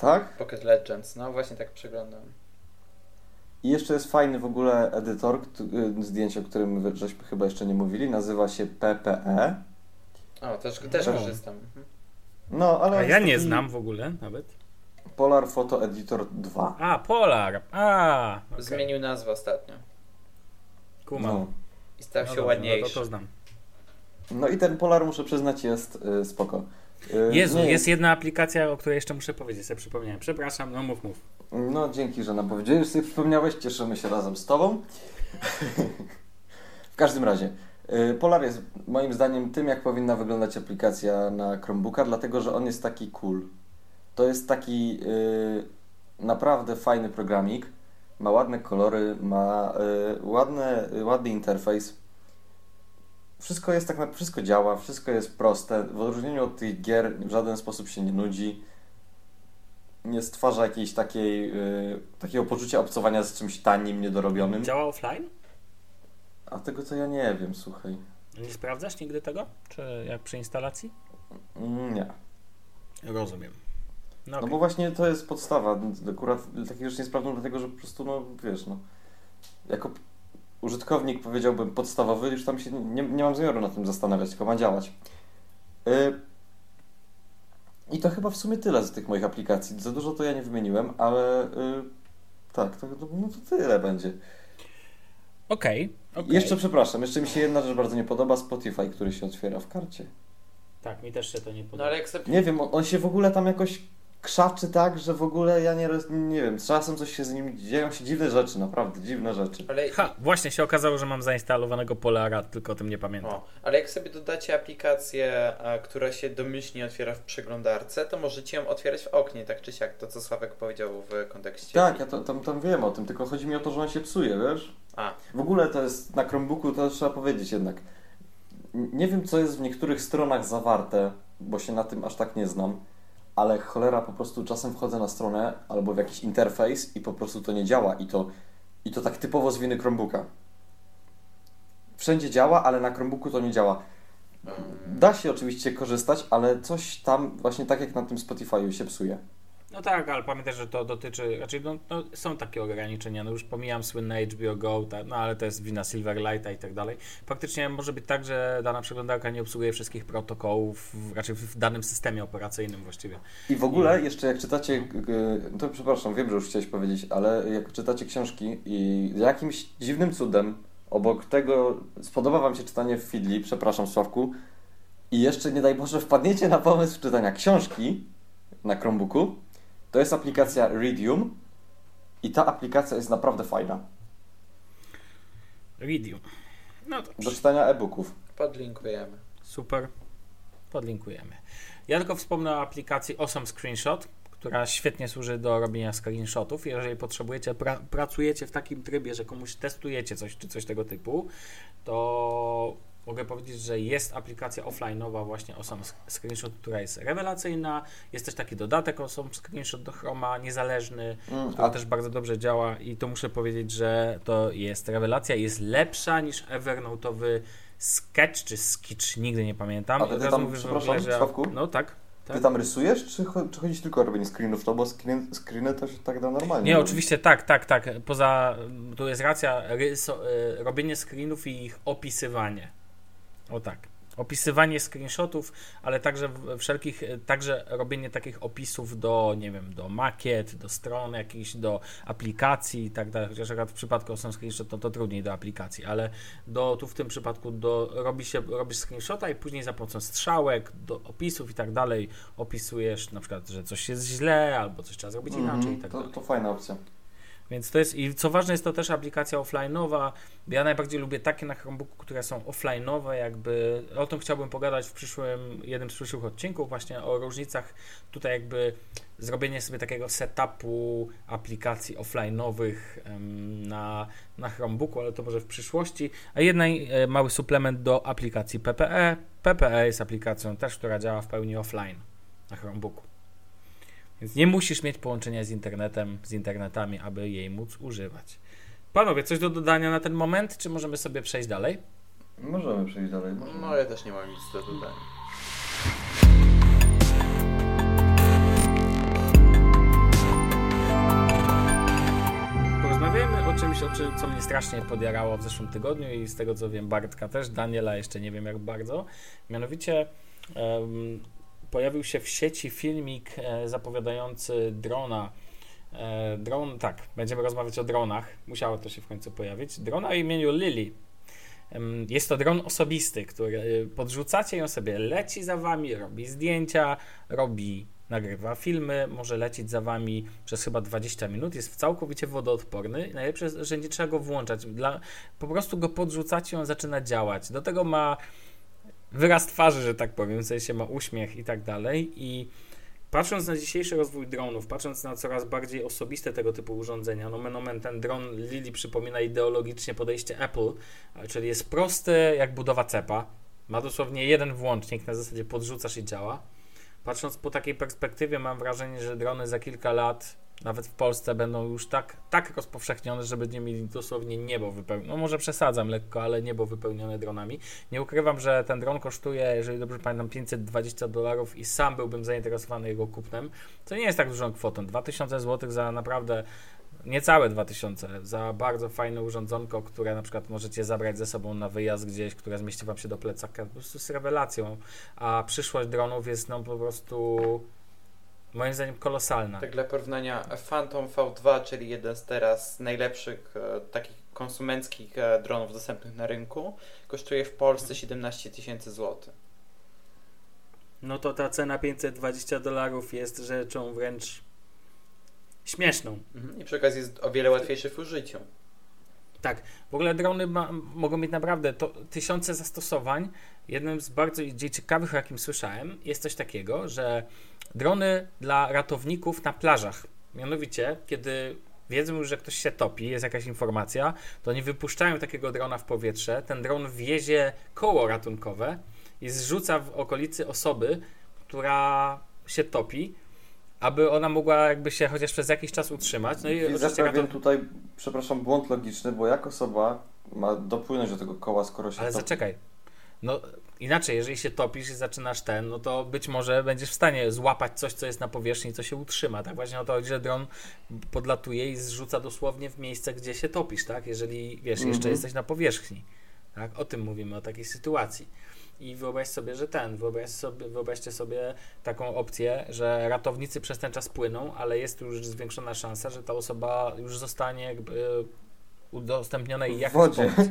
Tak? Pocket Legends, no właśnie tak przeglądam. I jeszcze jest fajny w ogóle edytor, yy, zdjęcie, o którym żeśmy chyba jeszcze nie mówili. Nazywa się PPE. O, też, też korzystam. Mhm. No, ale A ja nie taki znam w ogóle nawet. Polar Photo Editor 2. A, Polar. A, okay. Zmienił nazwę ostatnio. Kumam. No. I stał No się dobrze, ładniejszy. No to, to znam. no i ten Polar, muszę przyznać, jest y, spoko. Y, Jezu, nie jest jedna aplikacja, o której jeszcze muszę powiedzieć, sobie przypomniałem. Przepraszam, no mów, mów. No, dzięki, że nam powiedziałeś, że sobie przypomniałeś, cieszymy się razem z Tobą. w każdym razie, y, Polar jest moim zdaniem tym, jak powinna wyglądać aplikacja na Chromebooka, dlatego, że on jest taki cool. To jest taki y, naprawdę fajny programik, ma ładne kolory, ma ładne, ładny interfejs. Wszystko jest tak na, wszystko działa, wszystko jest proste. W odróżnieniu od tych gier w żaden sposób się nie nudzi nie stwarza jakiejś takiej, y, takiego poczucia obcowania z czymś tanim, niedorobionym. Działa offline? A tego to ja nie wiem, słuchaj. Nie sprawdzasz nigdy tego? Czy jak przy instalacji? Nie. Rozumiem. No, No okej. bo właśnie to jest podstawa. Akurat takie rzeczy nie sprawdzam, dlatego że po prostu, no wiesz, no. Jako użytkownik powiedziałbym podstawowy, już tam się nie, nie mam zamiaru na tym zastanawiać, tylko ma działać. Y, I to chyba w sumie tyle z tych moich aplikacji. Za dużo to ja nie wymieniłem, ale y, tak, to, no to tyle będzie. Okej, okej. Jeszcze przepraszam, jeszcze mi się jedna rzecz bardzo nie podoba, Spotify, który się otwiera w karcie. Tak, mi też się to nie No podoba. ale jak sobie... Nie wiem, on się w ogóle tam jakoś krzaczy tak, że w ogóle ja nie, roz- nie wiem, z czasem coś się z nim dzieją się dziwne rzeczy, naprawdę dziwne rzeczy. Ale, Ha, właśnie się okazało, że mam zainstalowanego Polara, tylko o tym nie pamiętam. o, ale jak sobie dodacie aplikację, a, która się domyślnie otwiera w przeglądarce, to możecie ją otwierać w oknie, tak czy siak, to co Sławek powiedział w kontekście. Tak, ja to, tam, tam wiem o tym, tylko chodzi mi o to, że on się psuje, wiesz? A, W ogóle to jest na Chromebooku, to trzeba powiedzieć jednak. Nie wiem, co jest w niektórych stronach zawarte, bo się na tym aż tak nie znam, ale cholera, po prostu czasem wchodzę na stronę albo w jakiś interfejs i po prostu to nie działa i to, i to tak typowo z winy Chromebooka. Wszędzie działa, ale na Chromebooku to nie działa. Da się oczywiście korzystać, ale coś tam, właśnie tak jak na tym Spotify'u się psuje. No tak, ale pamiętaj, że to dotyczy, raczej no, no, są takie ograniczenia, no już pomijam słynne HBO Go, ta, no ale to jest wina Silverlighta i tak dalej. Faktycznie może być tak, że dana przeglądarka nie obsługuje wszystkich protokołów, raczej w danym systemie operacyjnym właściwie. I w ogóle jeszcze jak czytacie, to przepraszam, wiem, że już chciałeś powiedzieć, ale jak czytacie książki i jakimś dziwnym cudem obok tego spodoba wam się czytanie w Fidli, przepraszam Sławku, i jeszcze nie daj Boże wpadniecie na pomysł czytania książki na Chromebooku, to jest aplikacja Readium i ta aplikacja jest naprawdę fajna. Readium. No dobrze. Do czytania e-booków. Podlinkujemy. Super. Podlinkujemy. Ja tylko wspomnę o aplikacji Awesome Screenshot, która świetnie służy do robienia screenshotów. Jeżeli potrzebujecie, pra, pracujecie w takim trybie, że komuś testujecie coś czy coś tego typu, to mogę powiedzieć, że jest aplikacja offline'owa właśnie Awesome Screenshot, która jest rewelacyjna. Jest też taki dodatek Awesome Screenshot do Chroma, niezależny, Mm, który a też bardzo dobrze działa i to muszę powiedzieć, że to jest rewelacja. Jest lepsza niż Evernote'owy Sketch czy Sketch, nigdy nie pamiętam. A ty razu tam, mówię, przepraszam, że... Sławku? No tak. tak. Ty tam rysujesz, czy, czy chodzi tylko o robienie screenów? No bo screen, screeny się tak da normalnie. Nie, robić. oczywiście tak, tak, tak. Poza, tu jest racja, ryso, y, robienie screenów i ich opisywanie. O tak. Opisywanie screenshotów, ale także wszelkich, y, także robienie takich opisów do, nie wiem, do makiet, do stron jakichś, do aplikacji i tak dalej. Chociaż akurat w przypadku są screenshot, no to trudniej do aplikacji, ale do, tu w tym przypadku do, robi się, robisz screenshota i później za pomocą strzałek, do opisów i tak dalej opisujesz na przykład, że coś jest źle albo coś trzeba zrobić inaczej i tak to, dalej. to fajna opcja. Więc to jest, i co ważne, jest to też aplikacja offline'owa. Ja najbardziej lubię takie na Chromebooku, które są offline'owe, jakby o tym chciałbym pogadać w przyszłym, jednym z przyszłych odcinków, właśnie o różnicach tutaj jakby zrobienie sobie takiego setupu aplikacji offline'owych na, na Chromebooku, ale to może w przyszłości. A jeden e, mały suplement do aplikacji PPE. PPE jest aplikacją też, która działa w pełni offline na Chromebooku. Więc nie musisz mieć połączenia z internetem, z internetami, aby jej móc używać. Panowie, coś do dodania na ten moment, czy możemy sobie przejść dalej? Możemy przejść dalej. No ja też nie mam nic do dodania. Porozmawiajmy o czymś, o czym, co mnie strasznie podjarało w zeszłym tygodniu i z tego co wiem Bartka też, Daniela jeszcze nie wiem jak bardzo. Mianowicie pojawił się w sieci filmik e, zapowiadający drona. E, dron, tak, będziemy rozmawiać o dronach. Musiało to się w końcu pojawić. Drona o imieniu Lily. Jest to dron osobisty, który e, podrzucacie ją sobie, leci za wami, robi zdjęcia, robi, nagrywa filmy, może lecieć za wami przez chyba 20 minut, jest całkowicie wodoodporny. Najlepsze, że nie trzeba go włączać. Dla, po prostu go podrzucacie, on zaczyna działać. Do tego ma wyraz twarzy, że tak powiem, w sensie ma uśmiech i tak dalej. I patrząc na dzisiejszy rozwój dronów, patrząc na coraz bardziej osobiste tego typu urządzenia, no men omen, ten dron Lili przypomina ideologicznie podejście Apple, czyli jest prosty jak budowa cepa. Ma dosłownie jeden włącznik, na zasadzie podrzucasz i działa. Patrząc po takiej perspektywie, mam wrażenie, że drony za kilka lat, nawet w Polsce, będą już tak, tak rozpowszechnione, że będziemy mieli dosłownie niebo wypełnione. No może przesadzam lekko, ale niebo wypełnione dronami. Nie ukrywam, że ten dron kosztuje, jeżeli dobrze pamiętam, 520 dolarów i sam byłbym zainteresowany jego kupnem. To nie jest tak dużą kwotą. 2000 zł za naprawdę niecałe 2000 za bardzo fajne urządzonko, które na przykład możecie zabrać ze sobą na wyjazd gdzieś, które zmieści wam się do plecaka, po prostu z rewelacją. A przyszłość dronów jest no po prostu moim zdaniem kolosalna. Tak dla porównania, Phantom V2, czyli jeden z teraz najlepszych e, takich konsumenckich e, dronów dostępnych na rynku, kosztuje w Polsce 17 tysięcy złotych. No to ta cena 520 dolarów jest rzeczą wręcz śmieszną. Mhm. I przy okazji jest o wiele łatwiejszy w użyciu. Tak, w ogóle drony ma, mogą mieć naprawdę to, tysiące zastosowań. Jednym z bardzo ciekawych, o jakim słyszałem, jest coś takiego, że drony dla ratowników na plażach. Mianowicie, kiedy wiedzą już, że ktoś się topi, jest jakaś informacja, to nie wypuszczają takiego drona w powietrze. Ten dron wiezie koło ratunkowe i zrzuca w okolicy osoby, która się topi, aby ona mogła jakby się chociaż przez jakiś czas utrzymać. No i Widzę pewien raton- tutaj, przepraszam, błąd logiczny, bo jak osoba ma dopłynąć do tego koła, skoro się Ale topi? zaczekaj. No inaczej, jeżeli się topisz i zaczynasz ten, no to być może będziesz w stanie złapać coś, co jest na powierzchni, co się utrzyma. Tak właśnie o to chodzi, że dron podlatuje i zrzuca dosłownie w miejsce, gdzie się topisz, tak? Jeżeli wiesz, jeszcze Mhm. jesteś na powierzchni. Tak? O tym mówimy, o takiej sytuacji. I wyobraź sobie, że ten, wyobraź sobie, wyobraźcie sobie taką opcję, że ratownicy przez ten czas płyną, ale jest już zwiększona szansa, że ta osoba już zostanie jakby udostępniona i W jakaś wodzie. pomoc.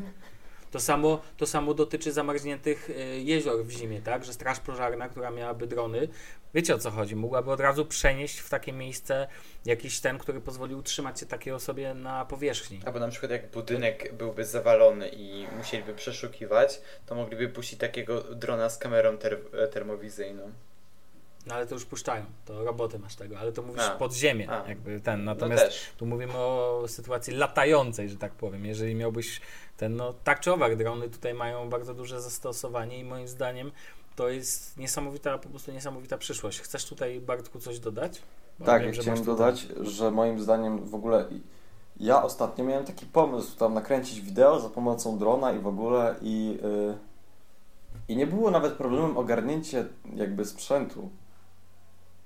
To samo, to samo dotyczy zamarzniętych y, jezior w zimie, tak? Że straż pożarna, która miałaby drony, wiecie o co chodzi, mogłaby od razu przenieść w takie miejsce jakiś ten, który pozwoli utrzymać się takiej osobie na powierzchni. Albo na przykład jak budynek byłby zawalony i musieliby przeszukiwać, to mogliby puścić takiego drona z kamerą ter termowizyjną. No ale to już puszczają, to roboty masz tego, ale to mówisz A. pod ziemię, A. jakby ten. No Natomiast też. tu mówimy o sytuacji latającej, że tak powiem. Jeżeli miałbyś ten, no tak czy owak, drony tutaj mają bardzo duże zastosowanie i moim zdaniem to jest niesamowita, po prostu niesamowita przyszłość. Chcesz tutaj, Bartku, coś dodać? Bo Tak, wiem, ja chciałem masz tutaj- dodać, że moim zdaniem w ogóle ja ostatnio miałem taki pomysł tam nakręcić wideo za pomocą drona i w ogóle i, yy, i nie było nawet problemem ogarnięcie jakby sprzętu.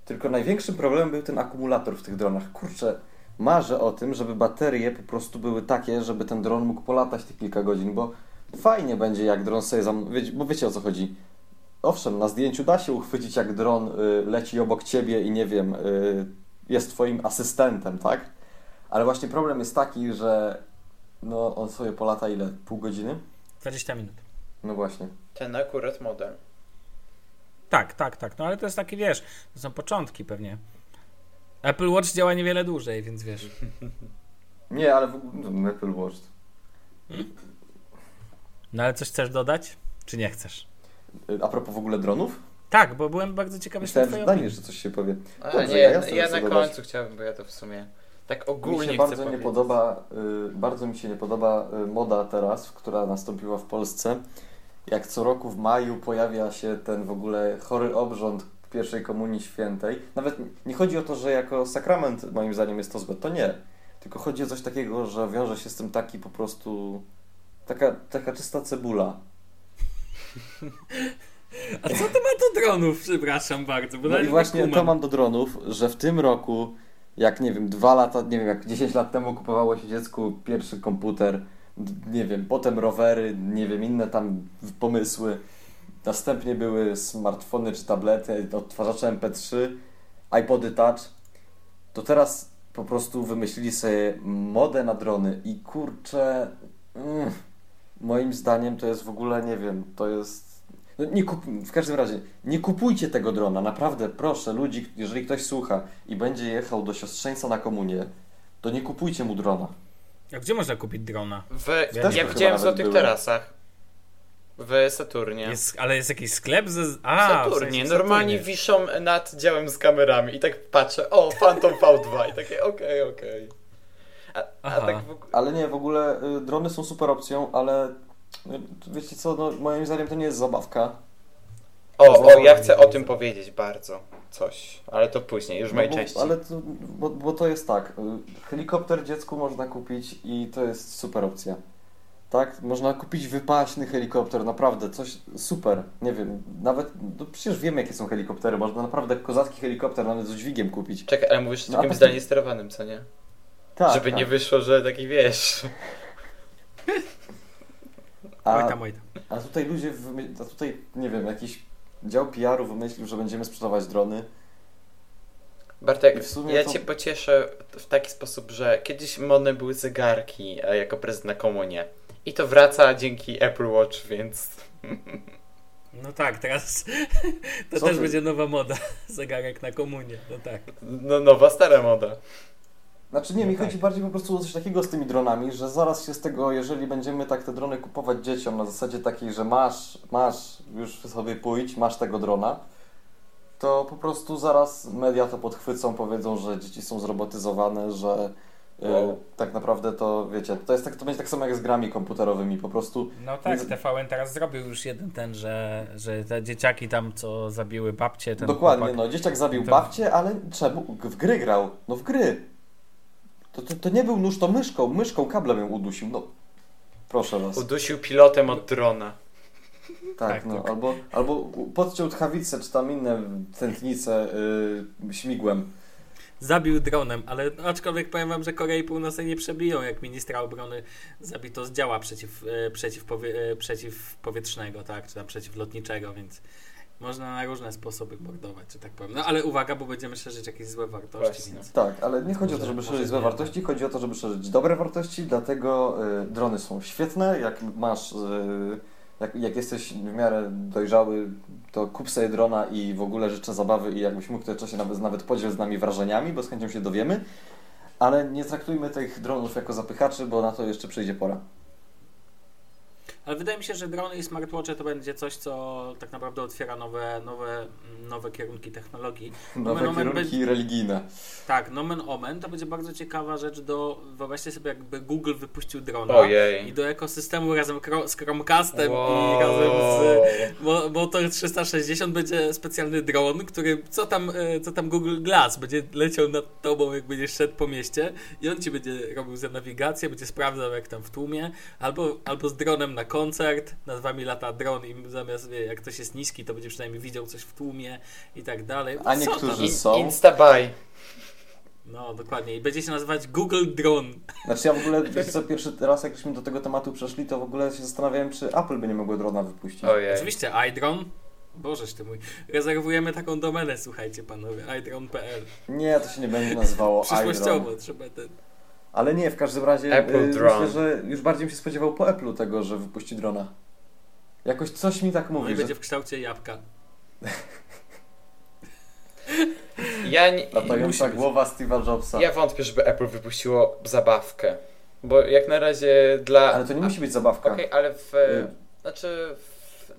Tylko największym problemem był ten akumulator w tych dronach. Kurczę, marzę o tym, żeby baterie po prostu były takie, żeby ten dron mógł polatać te kilka godzin, bo fajnie będzie jak dron sobie zam... Bo wiecie o co chodzi. Owszem, na zdjęciu da się uchwycić jak dron y, leci obok ciebie i nie wiem, y, jest twoim asystentem, tak? Ale właśnie problem jest taki, że no on sobie polata ile? Pół godziny? 20 minut. No właśnie. Ten akurat model. Tak, tak, tak. No ale to jest taki, wiesz, to są początki pewnie. Apple Watch działa niewiele dłużej, więc wiesz. Nie, ale w ogóle no, Apple Watch. No ale coś chcesz dodać? Czy nie chcesz? A propos w ogóle dronów? Tak, bo byłem bardzo ciekawy Myślałem, że Daniel, że coś się powie. A, Dobrze, nie, ja ja, na dodać. końcu chciałbym, bo ja to w sumie tak Mi ogólnie się chcę bardzo nie podoba, y, bardzo mi się nie podoba y, moda teraz, która nastąpiła w Polsce. Jak co roku w maju pojawia się ten w ogóle chory obrząd pierwszej komunii świętej. Nawet nie chodzi o to, że jako sakrament moim zdaniem jest to złe, to nie. Tylko chodzi o coś takiego, że wiąże się z tym taki po prostu taka, taka czysta cebula. A co to ma do dronów, przepraszam bardzo? Bo No i nie właśnie to mam do dronów, że w tym roku, jak nie wiem, dwa lata, nie wiem, jak 10 lat temu kupowało się dziecku pierwszy komputer, nie wiem, potem rowery, nie wiem, inne tam pomysły. Następnie były smartfony czy tablety, odtwarzacze MP3, iPody Touch. To teraz po prostu wymyślili sobie modę na drony i kurczę, mm, moim zdaniem to jest w ogóle, nie wiem, to jest no nie kup... W każdym razie, nie kupujcie tego drona. Naprawdę, proszę ludzi, jeżeli ktoś słucha i będzie jechał do siostrzeńca na komunię, to nie kupujcie mu drona. A gdzie można kupić drona? W, Też ja widziałem w Złotych były. Tarasach. W Saturnie. Jest, ale jest jakiś sklep ze... w A, w Saturnie. sensie w Normalnie Saturnie. wiszą nad działem z kamerami i tak patrzę, o, Phantom V2 i takie okej, okej. A, a Aha. tak w. Ale nie, w ogóle y, drony są super opcją, ale y, wiecie co, no, moim zdaniem to nie jest zabawka. O, o, ja chcę o tym powiedzieć bardzo. Coś, ale to później, już w No mojej bo, części. ale to, bo, bo to jest tak, y, helikopter dziecku można kupić i to jest super opcja. Tak, można kupić wypaśny helikopter, naprawdę, coś super, nie wiem, nawet, no przecież wiemy jakie są helikoptery, można naprawdę kozacki helikopter nawet z dźwigiem kupić. Czekaj, ale mówisz o No, takim a- zdalnie sterowanym, co nie? Tak, Żeby tak. nie wyszło, że taki wiesz. A, Oj tam, oj tam. a tutaj ludzie, a tutaj, nie wiem, jakiś dział PR-u wymyślił, że będziemy sprzedawać drony. Bartek, I w sumie ja to- cię pocieszę w taki sposób, że kiedyś modne były zegarki jako prezent na komunię. I to wraca dzięki Apple Watch, więc No tak, teraz to Co też ty? będzie nowa moda. Zegarek na komunię, no tak. no, nowa, stara moda. Znaczy nie, No mi tak. chodzi bardziej po prostu o coś takiego z tymi dronami, że zaraz się z tego, jeżeli będziemy tak te drony kupować dzieciom na zasadzie takiej, że masz, masz, już sobie pójdź, masz tego drona, to po prostu zaraz media to podchwycą, powiedzą, że dzieci są zrobotyzowane, że Wow. tak naprawdę to, wiecie, to, jest tak, to będzie tak samo jak z grami komputerowymi, po prostu No tak, Więc- TVN teraz zrobił już jeden ten, że, że te dzieciaki tam, co zabiły babcie, Dokładnie, chłopak, no dzieciak zabił To- babcię, ale czemu? W gry grał. No w gry. To, to, to nie był nóż, to myszką, myszką kablem ją udusił, no. Proszę was. Udusił pilotem od drona. Tak, tak, no. tak. Albo, albo podciął tchawicę, czy tam inne tętnice yy, śmigłem. zabił dronem, ale aczkolwiek powiem wam, że Korei Północnej nie przebiją, jak ministra obrony zabito z działa przeciw, e, przeciwpowie, e, przeciwpowietrznego, tak, czy tam przeciwlotniczego, więc Można na różne sposoby mordować, że tak powiem. No ale uwaga, bo będziemy szerzyć jakieś złe wartości, więc... Tak, ale nie chodzi o to, Może- żeby może szerzyć złe nie, wartości, chodzi o to, żeby szerzyć dobre wartości, dlatego y, drony są świetne. Jak masz, y, jak, jak jesteś w miarę dojrzały, to kup sobie drona i w ogóle życzę zabawy i jakbyś mógł, to czasie nawet, nawet podziel z nami wrażeniami, bo z chęcią się dowiemy. Ale nie traktujmy tych dronów jako zapychaczy, bo na to jeszcze przyjdzie pora. Ale wydaje mi się, że drony i smartwatche to będzie coś, co tak naprawdę otwiera nowe, nowe, nowe kierunki technologii. Nowe Nomen omen kierunki religijne. Tak, nomen omen to będzie bardzo ciekawa rzecz do... Wyobraźcie sobie, jakby Google wypuścił drona Ojej. i do ekosystemu razem kro, z Chromecastem Wow. i razem z Mo- Motor 360 będzie specjalny dron, który co tam, e, co tam Google Glass będzie leciał nad tobą, jak będziesz szedł po mieście i on ci będzie robił za nawigację, będzie sprawdzał jak tam w tłumie, albo, albo z dronem na koncert, nad wami lata dron i zamiast, wie, jak ktoś jest niski, to będzie przynajmniej widział coś w tłumie i tak dalej. A niektórzy są. Instabuy. No, dokładnie. I będzie się nazywać Google Drone. Znaczy ja w ogóle, wiesz co, pierwszy raz jakśmy do tego tematu przeszli, to w ogóle się zastanawiałem, czy Apple by nie mogło drona wypuścić. Ojej. Oczywiście, iDrone. Bożeż ty mój. Rezerwujemy taką domenę, słuchajcie panowie, iDrone.pl. Nie, to się nie będzie nazywało iDrone. Przyszłościowo trzeba ten... Ale nie, w każdym razie Apple y, Drone. myślę, że już bardziej bym się spodziewał po Apple'u tego, że wypuści drona. Jakoś coś mi tak No mówi, i że będzie w kształcie jabłka. Ja, nie, latająca głowa Steve'a Jobsa. ja wątpię, żeby Apple wypuściło zabawkę. Bo jak na razie dla. Ale to nie musi być zabawka. Okej, ale w. Y. Znaczy, w,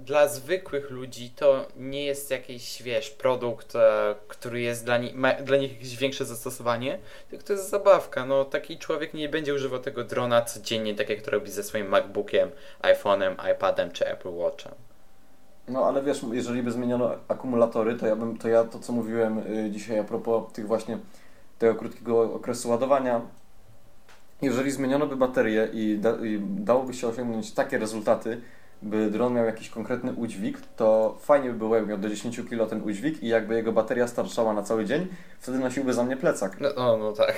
dla zwykłych ludzi to nie jest jakiś, wiesz, produkt, e, który jest dla, ni- ma dla nich jakieś większe zastosowanie, tylko to jest zabawka. No, taki człowiek nie będzie używał tego drona codziennie, tak jak to robi ze swoim MacBookiem, iPhone'em, iPadem czy Apple Watchem. No ale wiesz, jeżeli by zmieniono akumulatory, to ja bym, to ja to co mówiłem y, dzisiaj a propos tych właśnie tego krótkiego okresu ładowania, jeżeli zmieniono by baterię i, da, i dałoby się osiągnąć takie rezultaty, by dron miał jakiś konkretny udźwig, to fajnie by było, jakby miał do 10 kg ten udźwig i jakby jego bateria starczała na cały dzień, wtedy nosiłby za mnie plecak. No, no, no tak.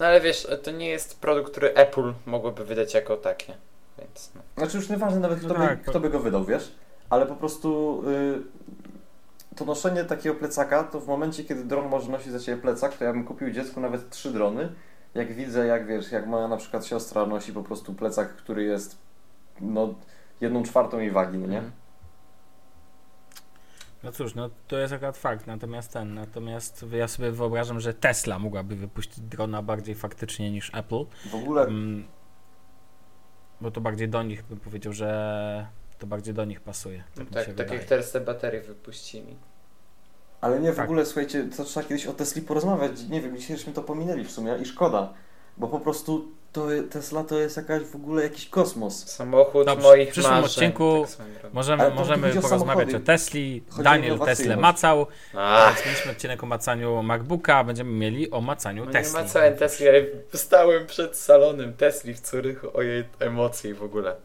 No ale wiesz, to nie jest produkt, który Apple mogłoby wydać jako takie. Więc no. Znaczy już nieważne nawet kto, No tak, by, to- kto by go wydał, wiesz, ale po prostu y, to noszenie takiego plecaka, to w momencie, kiedy dron może nosić za Ciebie plecak, to ja bym kupił dziecku nawet trzy drony. Jak widzę, jak wiesz, jak moja na przykład siostra nosi po prostu plecak, który jest no jedną czwartą jej wagi, no nie? Mhm. No cóż, no to jest akurat fakt, natomiast ten, natomiast ja sobie wyobrażam, że Tesla mogłaby wypuścić drona bardziej faktycznie niż Apple, W ogóle mm, bo to bardziej do nich, bym powiedział, że to bardziej do nich pasuje. No Tak, mi tak, tak wydaje. jak teraz te baterie wypuścili. Ale nie, w Tak. ogóle słuchajcie, to trzeba kiedyś o Tesli porozmawiać. Nie wiem, dzisiejśmy to pominęli w sumie i szkoda, bo po prostu to Tesla to jest jakaś w ogóle jakiś kosmos. Samochód Dobrze, moich w przyszłym marzeń. odcinku tak. Możemy, możemy o porozmawiać samochody. o Tesli. Chodzi o Daniel. Tesla macał. Ach, mieliśmy odcinek o macaniu MacBooka, będziemy mieli o macaniu no nie Tesli. ma całej Tesli, ja stałem przed salonem Tesli w Curychu, ojej, emocje w ogóle.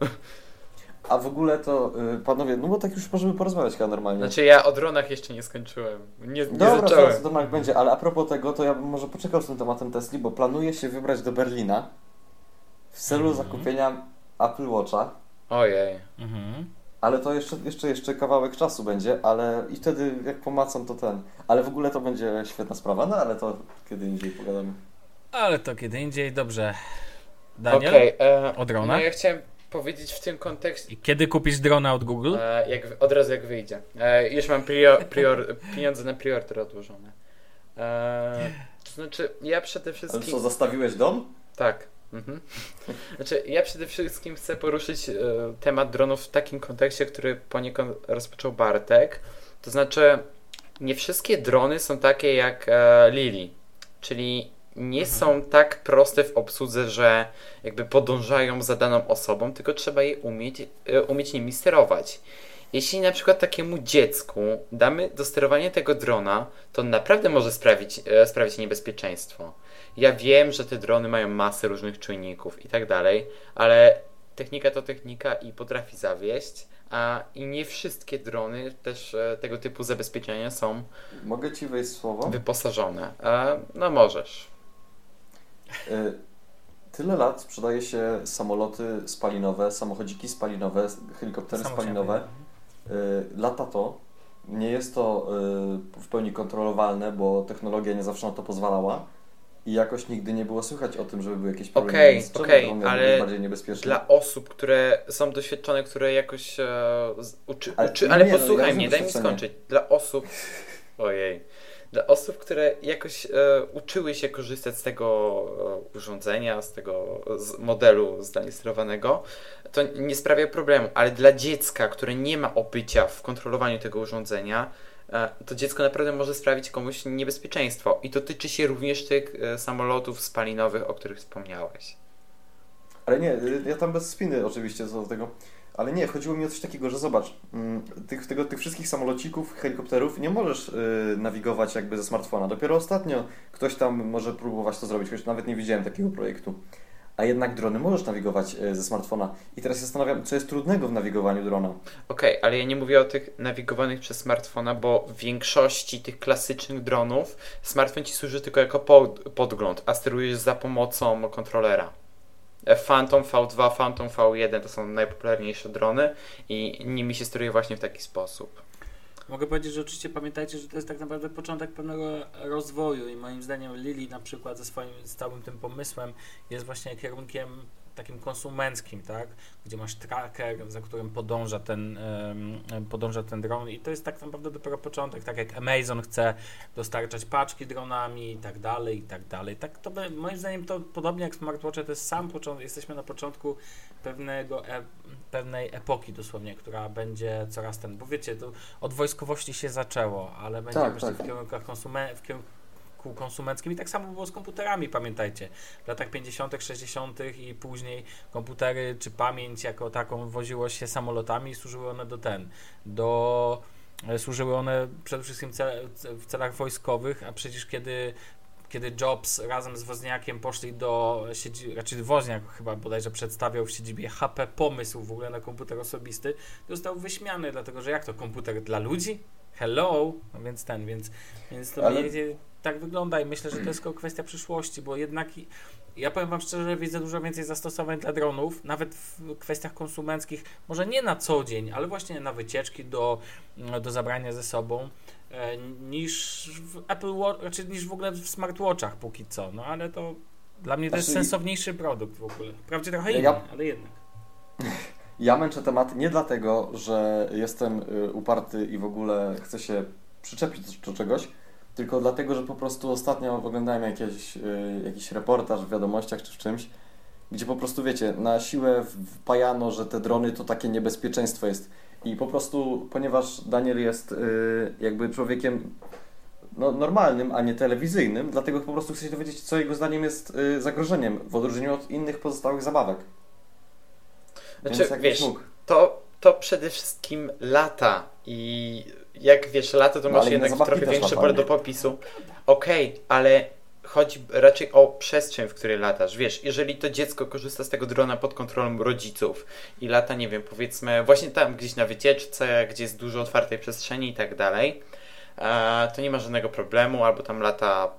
A w ogóle to, y, panowie, no bo tak już możemy porozmawiać chyba normalnie. Znaczy ja o dronach jeszcze nie skończyłem. Nie, nie Dobra, zacząłem. zaraz to jak będzie, ale a propos tego, to ja bym może poczekał z tym tematem Tesli, bo planuję się wybrać do Berlina w celu Mhm. zakupienia Apple Watcha, Ojej. Mhm. ale to jeszcze, jeszcze, jeszcze kawałek czasu będzie, ale i wtedy jak pomacam to ten. Ale w ogóle to będzie świetna sprawa, no ale to kiedy indziej pogadamy. Ale to kiedy indziej, dobrze. Daniel, Okej, e, o dronach? no ja chciałem powiedzieć w tym kontekście, I kiedy kupisz drona od Google? e, jak, od razu jak wyjdzie. E, już mam prior, prior, pieniądze na preorder odłożone. E, to znaczy, ja przede Ale wszystkim... co, zastawiłeś dom? Tak. Mhm. Znaczy, ja przede wszystkim chcę poruszyć e, temat dronów w takim kontekście, który poniekąd rozpoczął Bartek. To znaczy, nie wszystkie drony są takie jak e, Lili, czyli nie Mhm. są tak proste w obsłudze, że jakby podążają za daną osobą, tylko trzeba je umieć, e, umieć nimi sterować. Jeśli na przykład takiemu dziecku damy do sterowania tego drona, to naprawdę może sprawić, e, sprawić niebezpieczeństwo. Ja wiem, że te drony mają masę różnych czujników i tak dalej, ale technika to technika i potrafi zawieść, a i nie wszystkie drony też e, tego typu zabezpieczenia są Mogę ci wejść słowo? wyposażone. E, no możesz. Y, Tyle lat sprzedaje się samoloty spalinowe, samochodziki spalinowe, helikoptery spalinowe. Lata to nie jest to w pełni kontrolowalne, bo technologia nie zawsze na to pozwalała. I jakoś nigdy nie było słychać o tym, żeby były jakieś problemy. Okej, drony były ale bardziej niebezpieczne? Dla osób, które są doświadczone, które jakoś e, z- uczy, Ale- uczy, ale nie, no, posłuchaj ja mnie, daj mi skończyć. Dla osób, ojej, dla osób, które jakoś e, uczyły się korzystać z tego e, urządzenia, z tego z modelu sterowanego, to nie sprawia problemu, ale dla dziecka, które nie ma obycia w kontrolowaniu tego urządzenia, to dziecko naprawdę może sprawić komuś niebezpieczeństwo. I to tyczy się również tych e, samolotów spalinowych, o których wspomniałeś. Ale nie, y, ja tam bez spiny oczywiście co do tego. Ale nie, chodziło mi o coś takiego, że zobacz, mm, tych, tego, tych wszystkich samolocików, helikopterów nie możesz y, nawigować jakby ze smartfona. Dopiero ostatnio ktoś tam może próbować to zrobić, choć nawet nie widziałem takiego projektu. A jednak drony możesz nawigować y, ze smartfona. I teraz się zastanawiam, co jest trudnego w nawigowaniu drona. Okej, ale ja nie mówię o tych nawigowanych przez smartfona, bo w większości tych klasycznych dronów smartfon ci służy tylko jako pod, podgląd, a sterujesz za pomocą kontrolera. E, Phantom V2, Phantom V1 to są najpopularniejsze drony i nimi się steruje właśnie w taki sposób. Mogę powiedzieć, że oczywiście pamiętajcie, że to jest tak naprawdę początek pewnego rozwoju i moim zdaniem Lili na przykład ze swoim stałym tym pomysłem jest właśnie kierunkiem takim konsumenckim, tak? Gdzie masz tracker, za którym podąża ten, podąża ten dron i to jest tak naprawdę dopiero początek, tak jak Amazon chce dostarczać paczki dronami i tak dalej, i tak dalej. Tak to by, moim zdaniem to podobnie jak smartwatche, to jest sam początek, jesteśmy na początku pewnego, e, pewnej epoki dosłownie, która będzie coraz ten, bo wiecie, to od wojskowości się zaczęło, ale będzie Tak, tak. w kierunkach konsumen- w kierunku konsumenckim i tak samo było z komputerami, pamiętajcie. W latach 50., 60. i później komputery czy pamięć jako taką woziło się samolotami i służyły one do ten, do e, służyły one przede wszystkim cel, w celach wojskowych, a przecież kiedy kiedy Jobs razem z Woźniakiem poszli do siedziby, raczej Woźniak chyba bodajże przedstawiał w siedzibie HP pomysł w ogóle na komputer osobisty, został wyśmiany, dlatego że jak to komputer dla ludzi? Hello! No więc ten, więc, więc to Ale- więcej tak wygląda i myślę, że to jest tylko kwestia przyszłości, bo jednak ja powiem Wam szczerze, że widzę dużo więcej zastosowań dla dronów, nawet w kwestiach konsumenckich, może nie na co dzień, ale właśnie na wycieczki do, do zabrania ze sobą, e, niż w Apple Watch, znaczy niż w ogóle w smartwatchach póki co, no ale to dla mnie to jest Znaczy- sensowniejszy produkt w ogóle. Wprawdzie trochę Ja- inny, ale jednak. Ja męczę temat nie dlatego, że jestem y, uparty i w ogóle chcę się przyczepić do czegoś, tylko dlatego, że po prostu ostatnio oglądałem jakieś, y, jakiś reportaż w wiadomościach czy w czymś, gdzie po prostu wiecie, na siłę wpajano, że te drony to takie niebezpieczeństwo jest. I po prostu, ponieważ Daniel jest y, jakby człowiekiem no, normalnym, a nie telewizyjnym, dlatego po prostu chcę się dowiedzieć, co jego zdaniem jest y, zagrożeniem w odróżnieniu od innych pozostałych zabawek. Więc Znaczy, jakbyś wiesz, mógł. to, to przede wszystkim lata i jak wiesz, lata to No, masz jednak trochę większe pole do popisu. Okej, ale chodzi raczej o przestrzeń, w której latasz. Wiesz, jeżeli to dziecko korzysta z tego drona pod kontrolą rodziców i lata, nie wiem, powiedzmy właśnie tam gdzieś na wycieczce, gdzie jest dużo otwartej przestrzeni i tak dalej, to nie ma żadnego problemu, albo tam lata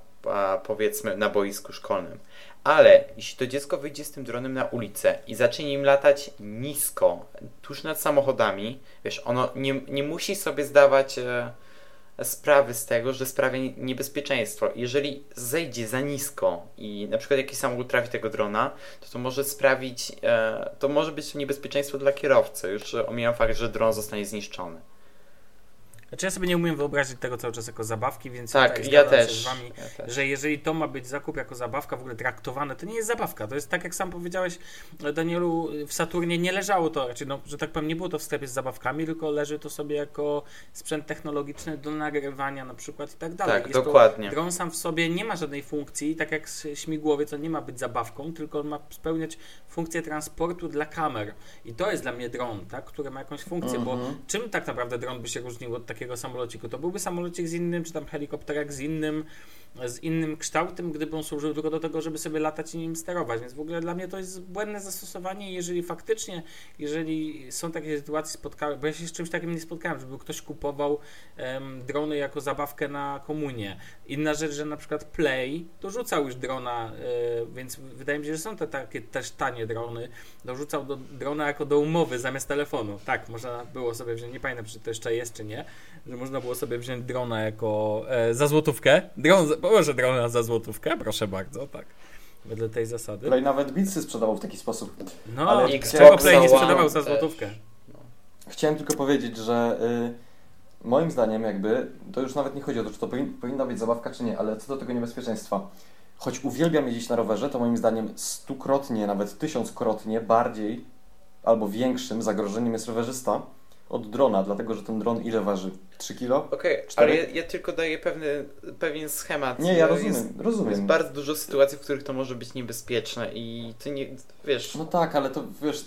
powiedzmy na boisku szkolnym. Ale jeśli to dziecko wyjdzie z tym dronem na ulicę i zacznie nim latać nisko, tuż nad samochodami, wiesz, ono nie, nie musi sobie zdawać e, sprawy z tego, że sprawia nie- niebezpieczeństwo. Jeżeli zejdzie za nisko i na przykład jakiś samochód trafi tego drona, to to może sprawić, e, to może być to niebezpieczeństwo dla kierowcy. Już omijam fakt, że dron zostanie zniszczony. Znaczy ja sobie nie umiem wyobrazić tego cały czas jako zabawki, więc Tak, tutaj ja też. z Wami, ja też. że jeżeli to ma być zakup jako zabawka, w ogóle traktowane, to nie jest zabawka. To jest tak, jak sam powiedziałeś, Danielu, w Saturnie nie leżało to, raczej, no, że tak powiem, nie było to w sklepie z zabawkami, tylko leży to sobie jako sprzęt technologiczny do nagrywania na przykład i tak dalej. Tak, Jest to- dokładnie. Dron sam w sobie nie ma żadnej funkcji, tak jak śmigłowiec, on nie ma być zabawką, tylko on ma spełniać funkcję transportu dla kamer. I to jest dla mnie dron, tak, który ma jakąś funkcję, bo Mhm. czym tak naprawdę dron by się różnił od takiego samolociku? To byłby samolocik z innym, czy tam helikopterek z innym, z innym kształtem, gdyby on służył tylko do tego, żeby sobie latać i nim sterować. Więc w ogóle dla mnie to jest błędne zastosowanie. Jeżeli faktycznie, jeżeli są takie sytuacje, spotkałem, bo ja się z czymś takim nie spotkałem, żeby ktoś kupował em, drony jako zabawkę na komunię. Inna rzecz, że na przykład Play dorzucał już drona, e, więc wydaje mi się, że są te takie też tanie drony. Dorzucał do drona jako do umowy zamiast telefonu. Tak, można było sobie wziąć, nie pamiętam, czy to jeszcze jest, czy nie. że można było sobie wziąć drona jako e, za złotówkę. Dron, proszę drona za złotówkę, proszę bardzo, tak. Wedle tej zasady. Play nawet Beatsy sprzedawał w taki sposób. No, ale czego Play nie sprzedawał za złotówkę? Chciałem tylko powiedzieć, że y, moim zdaniem jakby, to już nawet nie chodzi o to, czy to powin, powinna być zabawka, czy nie, ale co do tego niebezpieczeństwa. Choć uwielbiam jeździć na rowerze, to moim zdaniem stukrotnie, nawet tysiąckrotnie bardziej albo większym zagrożeniem jest rowerzysta od drona, dlatego że ten dron ile waży? 3 kilo? Okej, Cztery? ale ja, ja tylko daję pewny, pewien schemat. Nie, ja Jest- rozumiem, Jest rozumiem. bardzo dużo sytuacji, w których to może być niebezpieczne i ty nie, wiesz, No tak, ale to wiesz,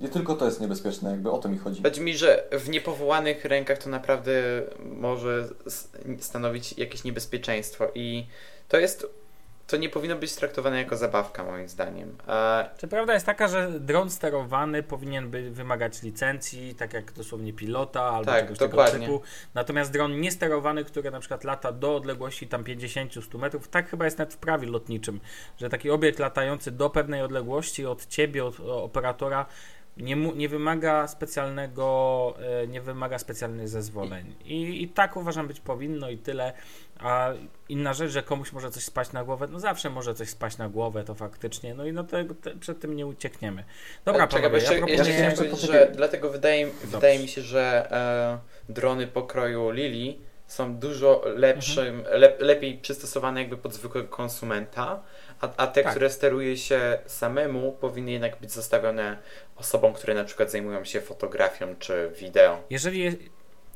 nie tylko to jest niebezpieczne, jakby o to mi chodzi. chodzi mi, że w niepowołanych rękach to naprawdę może stanowić jakieś niebezpieczeństwo i to jest, to nie powinno być traktowane jako zabawka moim zdaniem. A Czy prawda jest taka, że dron sterowany powinien by wymagać licencji, tak jak dosłownie pilota albo Tak, czegoś dokładnie. tego typu. Natomiast dron niesterowany, który na przykład lata do odległości tam 50-100 metrów, tak chyba jest nawet w prawie lotniczym, że taki obiekt latający do pewnej odległości od ciebie, od operatora, nie, mu, nie wymaga specjalnego, e, nie wymaga specjalnych zezwoleń. I, I tak uważam być powinno i tyle. A inna rzecz, że komuś może coś spaść na głowę, no zawsze może coś spaść na głowę, to faktycznie, no i no to, te, przed tym nie uciekniemy. Dobra, Czekaj, panowie, jeszcze, ja jeszcze proponuję... chciałem jeszcze powiedzieć, poczekaj. że dlatego wydaje, wydaje mi się, że e, drony pokroju Lili są dużo lepszym, lep, lepiej przystosowane jakby pod zwykłego konsumenta, a, a te, Tak. które steruje się samemu, powinny jednak być zostawione osobom, które na przykład zajmują się fotografią czy wideo. Jeżeli, je-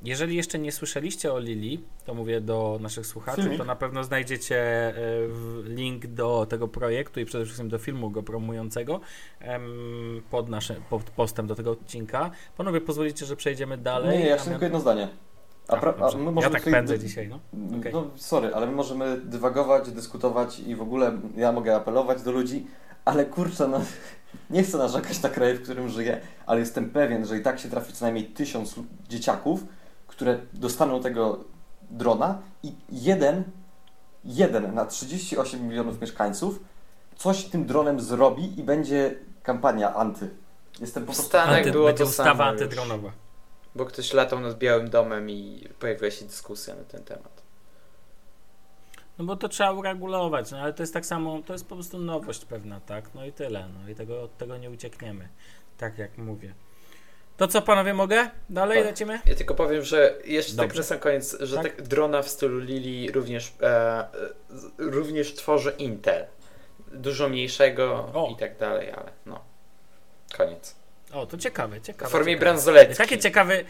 jeżeli jeszcze nie słyszeliście o Lili, to mówię do naszych słuchaczy, Filmik. to na pewno znajdziecie e, link do tego projektu i przede wszystkim do filmu go promującego pod naszym pod postem do tego odcinka. Panowie, pozwolicie, że przejdziemy dalej. Nie, nie, A jeszcze tylko jedno zdanie. A, pra, a my ja możemy tak tutaj- pędzę dzisiaj, no. Okej. No sorry, ale my możemy dywagować, dyskutować i w ogóle ja mogę apelować do ludzi, ale kurczę, no nie chcę narzekać na kraj, w którym żyję, ale jestem pewien, że i tak się trafi co najmniej tysiąc dzieciaków, które dostaną tego drona i jeden, jeden na 38 milionów mieszkańców coś tym dronem zrobi i będzie kampania anty. Jestem po W prostu... Stanach Anty, było to ustawa już. antydronowa. Bo ktoś latał nad Białym Domem i pojawiła się dyskusja na ten temat. No bo to trzeba uregulować, no ale to jest tak samo, to jest po prostu nowość pewna, tak? No i tyle, no i tego, od tego nie uciekniemy, tak jak mówię. To co panowie mogę? Dalej Tak. lecimy? Ja tylko powiem, że jeszcze tak Dobrze. na sam koniec, że Tak? tak? drona w stylu Lili również, e, e, również tworzy Intel. Dużo mniejszego O. i tak dalej, ale no. Koniec. O, to ciekawe, W ciekawe. formie ciekawe. bransoletki. Takie ciekawe,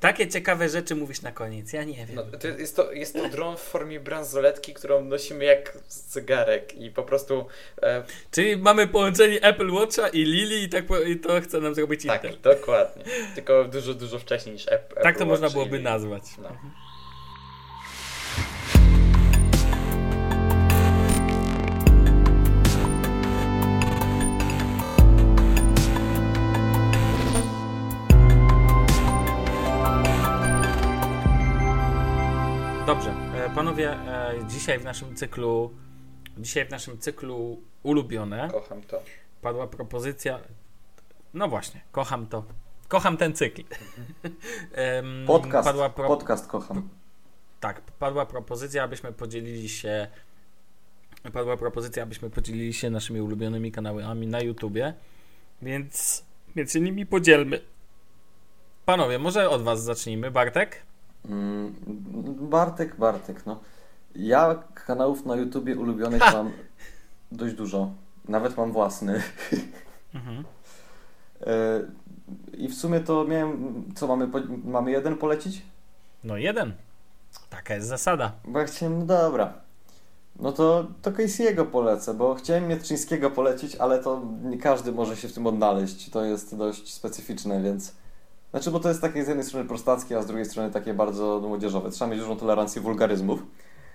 takie ciekawe rzeczy mówisz na koniec, ja nie wiem. No, to jest, to, jest to dron w formie bransoletki, którą nosimy jak zegarek i po prostu e, Czyli mamy połączenie Apple Watcha i Lili i, tak, i to chce nam zrobić tak, Intel. dokładnie. Tylko dużo, dużo wcześniej niż Apple Tak to Apple można Watch byłoby i- nazwać. No. Panowie, e, dzisiaj w naszym cyklu, dzisiaj w naszym cyklu ulubione Kocham to. padła propozycja. No właśnie, kocham to. Kocham ten cykl. Em, Podcast, Padła pro... podcast kocham. Tak, padła propozycja, abyśmy podzielili się. Padła propozycja, abyśmy podzielili się naszymi ulubionymi kanałami na YouTubie. Więc, więc się nimi podzielmy. Panowie, może od was zacznijmy. Bartek? Mm, Bartek, Bartek, no. Ja kanałów na YouTubie ulubionych Ha! mam dość dużo. Nawet mam własny. Mhm. E, I w sumie to miałem. Co mamy? Mamy jeden polecić? No jeden. Taka jest zasada. Bo ja chciałem, no dobra. No to, to Casey'ego polecę, bo chciałem Mietrzyńskiego polecić, ale to nie każdy może się w tym odnaleźć. To jest dość specyficzne, więc. Znaczy, bo to jest takie z jednej strony prostackie, a z drugiej strony takie bardzo młodzieżowe. Trzeba mieć dużą tolerancję wulgaryzmów.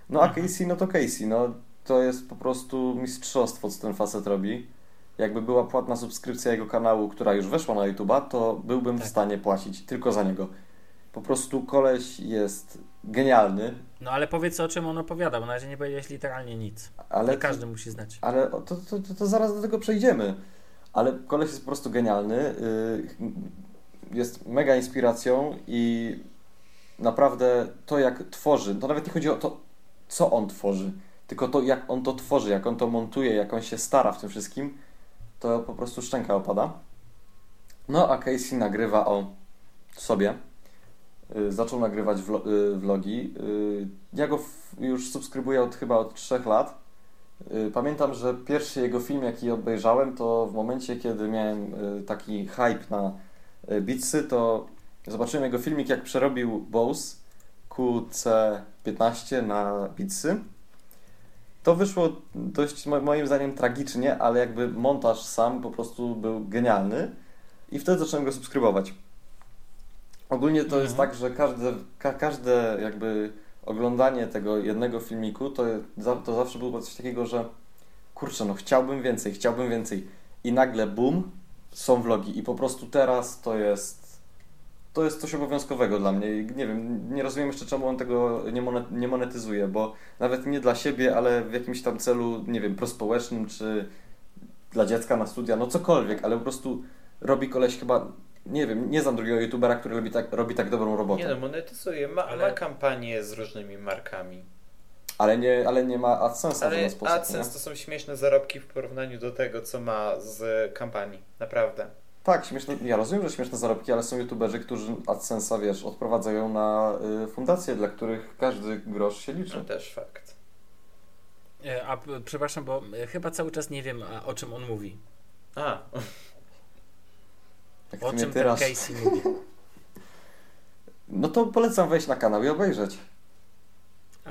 No a Mhm. Casey, no to Casey, no to jest po prostu mistrzostwo, co ten facet robi. Jakby była płatna subskrypcja jego kanału, która już weszła na YouTube'a, to byłbym Tak. w stanie płacić tylko za niego. Po prostu koleś jest genialny, No ale powiedz o czym on opowiada, bo na razie nie powiedziałeś literalnie nic. ale Nie każdy musi znać. Ale to, to, to, to zaraz do tego przejdziemy. Ale koleś jest po prostu genialny. y, Jest mega inspiracją i naprawdę to, jak tworzy, to nawet nie chodzi o to, co on tworzy, tylko to, jak on to tworzy, jak on to montuje, jak on się stara w tym wszystkim, to po prostu szczęka opada. No, a Casey nagrywa o sobie. Y, zaczął nagrywać y, vlogi. Y, ja go już subskrybuję od chyba od 3 lat. Pamiętam, że pierwszy jego film, jaki obejrzałem, to w momencie, kiedy miałem taki hype na Beatsy, to zobaczyłem jego filmik, jak przerobił Bose QC15 na Beatsy. To wyszło dość moim zdaniem tragicznie, ale jakby montaż sam po prostu był genialny i wtedy zacząłem go subskrybować. Ogólnie to mhm. jest tak, że każde, ka, każde jakby oglądanie tego jednego filmiku to, to zawsze było coś takiego, że kurczę, no chciałbym więcej, chciałbym więcej i nagle boom, są vlogi i po prostu teraz to jest to jest coś obowiązkowego dla mnie. Nie wiem, nie rozumiem jeszcze czemu on tego nie monetyzuje, bo nawet nie dla siebie, ale w jakimś tam celu, nie wiem, prospołecznym, czy dla dziecka na studia, no cokolwiek, ale po prostu robi koleś chyba, nie wiem, nie znam drugiego youtubera, który robi tak, robi tak dobrą robotę. Nie no, monetyzuje, ma, ale... ma kampanię z różnymi markami. Ale nie, ale nie ma AdSense'a ale w ten sposób. AdSense to są śmieszne zarobki w porównaniu do tego, co ma z kampanii. Naprawdę. Tak, śmieszne, ja rozumiem, że śmieszne zarobki, ale są youtuberzy, którzy AdSense'a, wiesz, odprowadzają na y, fundacje, dla których każdy grosz się liczy. To też fakt. E, a przepraszam, bo e, chyba cały czas nie wiem, o czym on mówi. A. Tak o czym ten Casey mówi? No to polecam wejść na kanał i obejrzeć.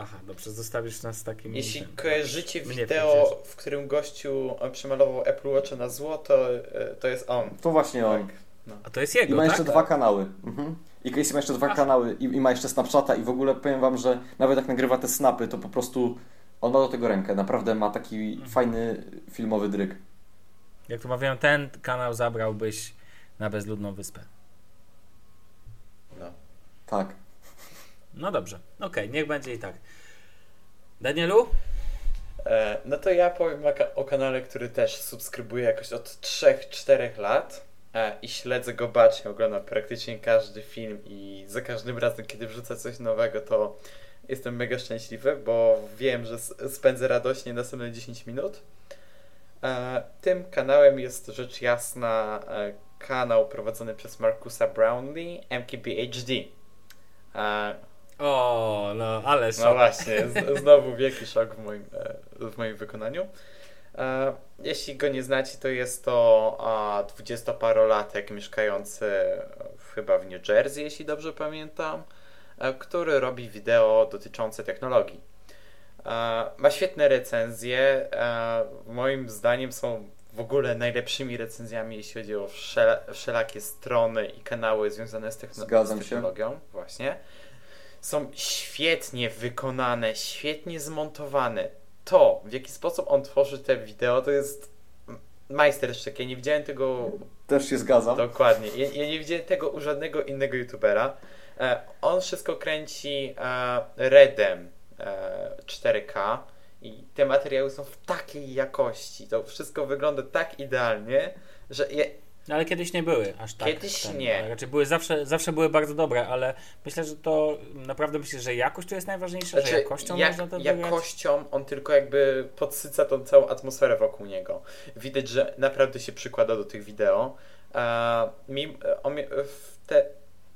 Aha, dobrze, zostawisz nas takim... Jeśli kojarzycie wideo, w którym gościu przemalował Apple Watch na złoto, e, to jest on. To właśnie on. Tak. No. A to jest jego, I ma tak? jeszcze dwa kanały. Mhm. I Casey ma jeszcze dwa Ach. kanały i, i, ma jeszcze Snapchata i w ogóle powiem wam, że nawet jak nagrywa te snapy, to po prostu on ma do tego rękę. Naprawdę ma taki mhm. fajny filmowy dryk. Jak to mawiam, ten kanał zabrałbyś na bezludną wyspę. No. Tak. No dobrze, okej, okay, niech będzie i tak. Danielu? E, no to ja powiem o kanale, który też subskrybuję jakoś od 3-4 lat e, i śledzę go bacznie, oglądam praktycznie każdy film i za każdym razem, kiedy wrzucę coś nowego, to jestem mega szczęśliwy, bo wiem, że spędzę radośnie następne 10 minut. E, tym kanałem jest rzecz jasna kanał prowadzony przez Markusa Brownlee, MKBHD. O, no, ale szok. No właśnie, znowu wielki szok w moim, e, w moim wykonaniu. E, jeśli go nie znacie, to jest to dwudziestoparolatek mieszkający chyba w New Jersey, jeśli dobrze pamiętam, e, który robi wideo dotyczące technologii. Ma świetne recenzje. Moim zdaniem są w ogóle najlepszymi recenzjami, jeśli chodzi o wszelakie strony i kanały związane z, techno- z technologią. Się. Właśnie są świetnie wykonane, świetnie zmontowane. To, w jaki sposób on tworzy te wideo, to jest majstersztyk. Ja nie widziałem tego. Też się zgadzam. Dokładnie. Ja, ja nie widziałem tego u żadnego innego youtubera. E, on wszystko kręci e, Redem e, 4K i te materiały są w takiej jakości. To wszystko wygląda tak idealnie, że ja, no ale kiedyś nie były aż tak. Kiedyś ten, nie. Raczej były zawsze, zawsze były bardzo dobre, ale myślę, że to naprawdę myślę, że jakość to jest najważniejsza, znaczy, że jakością jak, można to Jakością on tylko jakby podsyca tą całą atmosferę wokół niego. Widać, że naprawdę się przykłada do tych wideo. mi, on, te,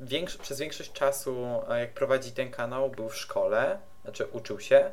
większo, przez większość czasu, jak prowadzi ten kanał, był w szkole, znaczy uczył się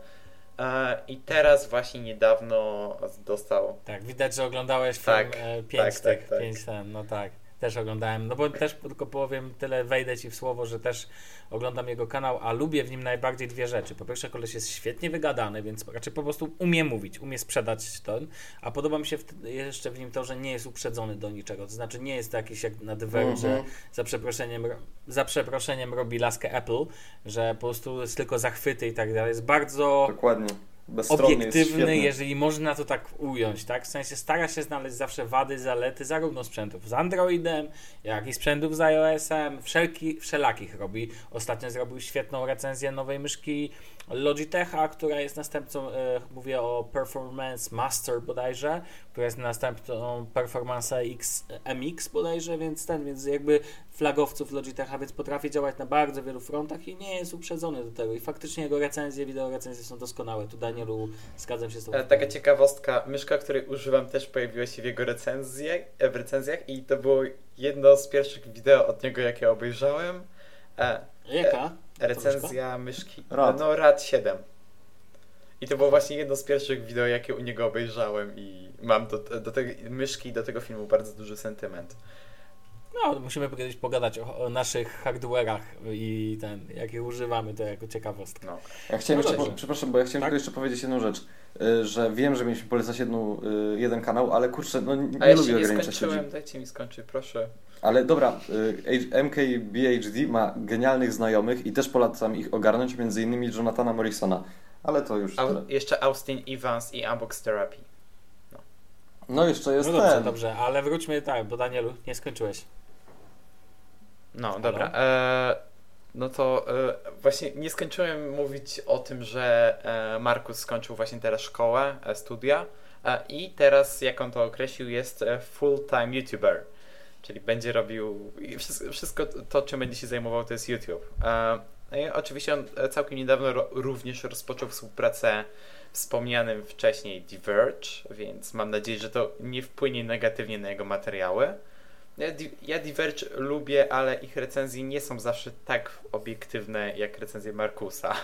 i teraz właśnie niedawno dostał. Tak, widać, że oglądałeś tak, film e, 5 tak, tak, 5 tak. ten, no tak. Też oglądałem, no bo też tylko powiem tyle, wejdę ci w słowo, że też oglądam jego kanał, a lubię w nim najbardziej dwie rzeczy. Po pierwsze, koleś jest świetnie wygadany, więc raczej po prostu umie mówić, umie sprzedać to, a podoba mi się w, jeszcze w nim to, że nie jest uprzedzony do niczego. To znaczy nie jest to jakiś jak na The Verge, że mhm. za przeproszeniem, za przeproszeniem robi laskę Apple, że po prostu jest tylko zachwyty i tak dalej. Jest bardzo... Dokładnie obiektywny, jeżeli można to tak ująć, tak? W sensie stara się znaleźć zawsze wady, zalety zarówno sprzętów z Androidem, jak i sprzętów z iOS-em, wszelki, wszelakich robi. Ostatnio zrobił świetną recenzję nowej myszki Logitecha, która jest następcą, e, mówię o Performance Master bodajże, która jest następcą Performance X, MX bodajże, więc ten, więc jakby flagowców Logitecha, więc potrafi działać na bardzo wielu frontach i nie jest uprzedzony do tego. I faktycznie jego recenzje, wideo recenzje są doskonałe. Tu Danielu, zgadzam się z tobą. E, Taka ciekawostka, myszka, której używam też pojawiła się w jego recenzjach, e, w recenzjach i to było jedno z pierwszych wideo od niego, jakie obejrzałem. E, Jaka? recenzja myszki. Rad. No, Rad 7. I to było właśnie jedno z pierwszych wideo, jakie u niego obejrzałem i mam do, do tej myszki i do tego filmu bardzo duży sentyment. No, musimy kiedyś pogadać o, o naszych hardware'ach i ten, jakie używamy, to jako ciekawostka. No. Ja chciałem No jeszcze, po, przepraszam, bo ja chciałem Tak? tylko jeszcze powiedzieć jedną rzecz, y, że wiem, że mieliśmy polecać jedną, y, jeden kanał, ale kurczę, no nie A ja lubię nie ograniczać ludzi. skończyłem, dajcie mi skończyć, proszę. Ale dobra, y, MKBHD ma genialnych znajomych i też polecam ich ogarnąć, między innymi Jonathana Morrisona. Ale to już Au, jeszcze Austin Evans i Unbox Therapy. No jeszcze jest No dobrze, ten. dobrze, ale wróćmy tak, bo Danielu, nie skończyłeś. No, dobra. E, no to e, właśnie nie skończyłem mówić o tym, że e, Markus skończył właśnie teraz szkołę, e, studia e, i teraz, jak on to określił, jest e, full-time YouTuber. Czyli będzie robił wszystko, to, czym będzie się zajmował, to jest YouTube. No i oczywiście on całkiem niedawno również rozpoczął współpracę wspomnianym wcześniej Diverge, więc mam nadzieję, że to nie wpłynie negatywnie na jego materiały. Ja, ja Diverge lubię, ale ich recenzje nie są zawsze tak obiektywne jak recenzje Markusa.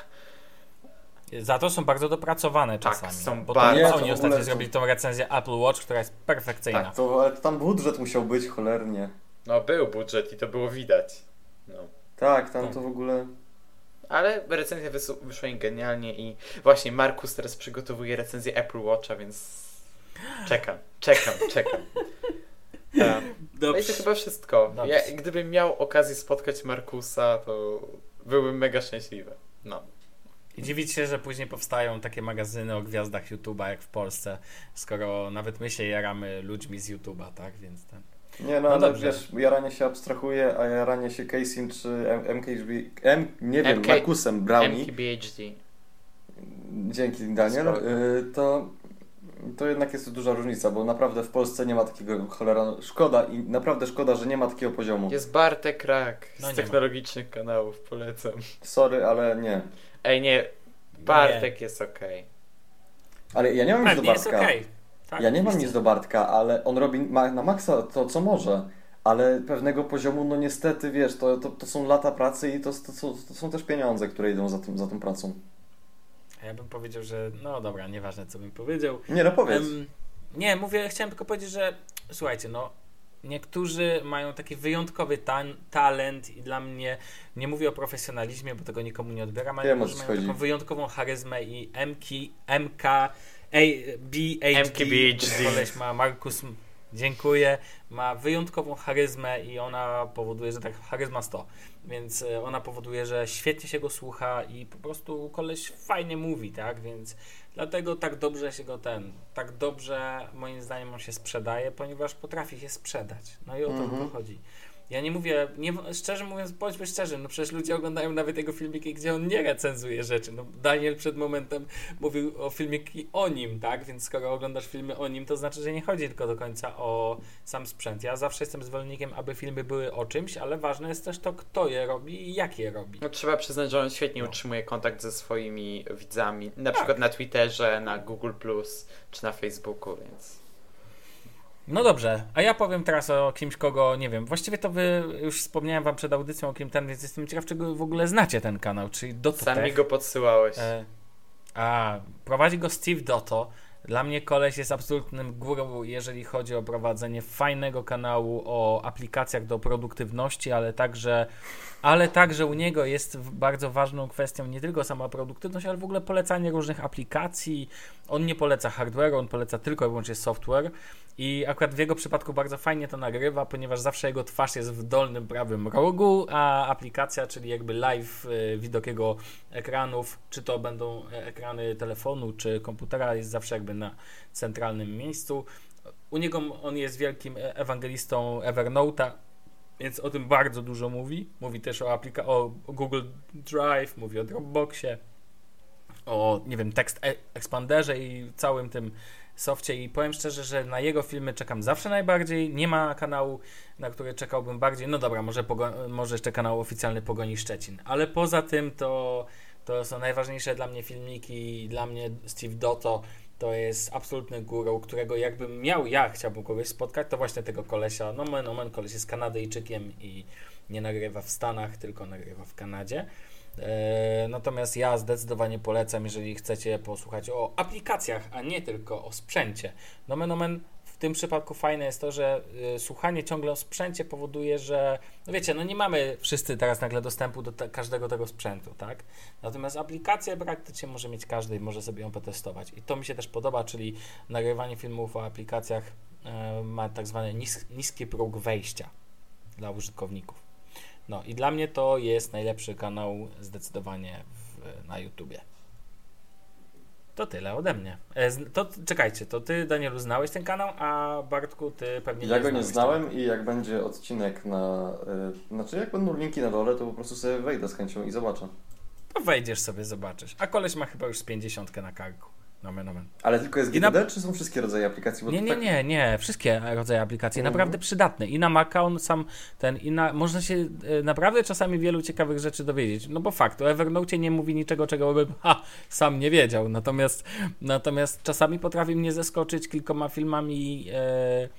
Za to są bardzo dopracowane Tak, czasami. są bo bardzo- to Nie, oni ostatnio zrobili tą recenzję Apple Watch, która jest perfekcyjna. Tak. To, ale to tam budżet musiał być cholernie. No, był budżet i to było widać. No. Tak, tam Tak. to w ogóle... Ale recenzja wyszła im genialnie i właśnie Markus teraz przygotowuje recenzję Apple Watcha, więc czekam, czekam, czekam. E, No i to chyba wszystko. Dobrze. Ja, gdybym miał okazję spotkać Markusa, to byłbym mega szczęśliwy. No. I dziwić się, że później powstają takie magazyny o gwiazdach YouTube'a jak w Polsce, skoro nawet my się jaramy ludźmi z YouTube'a, tak? Więc ten. Nie no, No ale dobrze. wiesz, jaranie się abstrahuje, a jaranie się Casey'm czy M- MKHB... M, nie wiem, MK Markusem Brownie, MKBHD. dzięki Daniel, y, to, to jednak jest duża różnica, bo naprawdę w Polsce nie ma takiego cholera... Szkoda i naprawdę szkoda, że nie ma takiego poziomu. Jest Bartek Rak z No nie ma. technologicznych kanałów, polecam. Sorry, ale nie. Ej, nie, Bartek jest okej. Ale ja nie mam nic do Bartka. okej. Tak, ja nie mam nic do Bartka, ale on robi ma, na maksa to, co może. Ale pewnego poziomu, no niestety, wiesz, to, to, to są lata pracy i to, to, to, to są też pieniądze, które idą za, tym, za tą pracą. Ja bym powiedział, że no dobra, nieważne co bym powiedział. Nie no, powiedz. Em, nie, mówię, chciałem tylko powiedzieć, że słuchajcie, no niektórzy mają taki wyjątkowy tan- talent i dla mnie, nie mówię o profesjonalizmie, bo tego nikomu nie odbieram, ale co mają chodzi. taką wyjątkową charyzmę i MK, MK, A, BHD, MKBHD. koleś ma Markus, dziękuję, ma wyjątkową charyzmę i ona powoduje, że tak, charyzma 100, więc e, ona powoduje, że świetnie się go słucha i po prostu koleś fajnie mówi, tak, więc Dlatego tak dobrze się go ten, tak dobrze moim zdaniem on się sprzedaje, ponieważ potrafi się sprzedać. No i o to Mhm. chodzi. Ja nie mówię, nie, szczerze mówiąc, bądźmy szczerzy, no przecież ludzie oglądają nawet jego filmiki, gdzie on nie recenzuje rzeczy. No Daniel przed momentem mówił o filmiki o nim, tak? Więc skoro oglądasz filmy o nim, to znaczy, że nie chodzi tylko do końca o sam sprzęt. Ja zawsze jestem zwolennikiem, aby filmy były o czymś, ale ważne jest też to, kto je robi i jak je robi. No, trzeba przyznać, że on świetnie No. utrzymuje kontakt ze swoimi widzami. Na Tak. przykład na Twitterze, na Google czy na Facebooku, więc. No dobrze, a ja powiem teraz o kimś, kogo nie wiem. Właściwie to wy już wspomniałem wam przed audycją o kim ten, więc jestem ciekaw, czy go w ogóle znacie ten kanał, czyli Dotto Sam mi go podsyłałeś. E, a, prowadzi go Steve Dotto. Dla mnie koleś jest absolutnym górą, jeżeli chodzi o prowadzenie fajnego kanału o aplikacjach do produktywności, ale także ale także u niego jest bardzo ważną kwestią nie tylko sama produktywność, ale w ogóle polecanie różnych aplikacji. On nie poleca hardware'u, on poleca tylko i wyłącznie software i akurat w jego przypadku bardzo fajnie to nagrywa, ponieważ zawsze jego twarz jest w dolnym prawym rogu, a aplikacja, czyli jakby live y, widok jego ekranów, czy to będą e, ekrany telefonu, czy komputera, jest zawsze jakby na centralnym miejscu. U niego on jest wielkim e, ewangelistą Evernote'a, więc o tym bardzo dużo mówi. Mówi też o, aplika- o Google Drive, mówi o Dropboxie, o, nie wiem, tekst e expanderze i całym tym softie i powiem szczerze, że na jego filmy czekam zawsze najbardziej. Nie ma kanału, na który czekałbym bardziej. No dobra, może, może jeszcze kanał oficjalny Pogoni Szczecin, ale poza tym to, to są najważniejsze dla mnie filmiki. Dla mnie Steve Dotto to jest absolutny guru, którego jakbym miał ja, chciałbym kogoś spotkać, to właśnie tego kolesia. No men, omen, koleś jest Kanadyjczykiem i nie nagrywa w Stanach, tylko nagrywa w Kanadzie. E, natomiast ja zdecydowanie polecam, jeżeli chcecie posłuchać o aplikacjach, a nie tylko o sprzęcie. Nomen omen w tym przypadku fajne jest to, że y, słuchanie ciągle o sprzęcie powoduje, że no wiecie, no nie mamy wszyscy teraz nagle dostępu do te, każdego tego sprzętu, tak? Natomiast aplikację praktycznie może mieć każdy i może sobie ją potestować. I to mi się też podoba, czyli nagrywanie filmów o aplikacjach y, ma tak zwany nis, niski próg wejścia dla użytkowników. No i dla mnie to jest najlepszy kanał zdecydowanie w, na YouTubie. To tyle ode mnie. E, to czekajcie, to ty, Danielu, znałeś ten kanał, a Bartku, ty pewnie ja nie Ja go nie znałem i jak będzie odcinek na. Yy, znaczy, jak będą linki na dole, to po prostu sobie wejdę z chęcią i zobaczę. To wejdziesz sobie, zobaczysz. A koleś ma chyba już z 50 na karku. Nomen, nomen. Ale tylko jest GTD, na... czy są wszystkie rodzaje aplikacji? Bo nie, nie, tak... nie, nie, wszystkie rodzaje aplikacji, mm. naprawdę przydatne. I na Maca on sam ten, i na, można się e, naprawdę czasami wielu ciekawych rzeczy dowiedzieć. No bo fakt, o Evernote nie mówi niczego, czego bym ha, sam nie wiedział. Natomiast, natomiast czasami potrafi mnie zaskoczyć kilkoma filmami. E,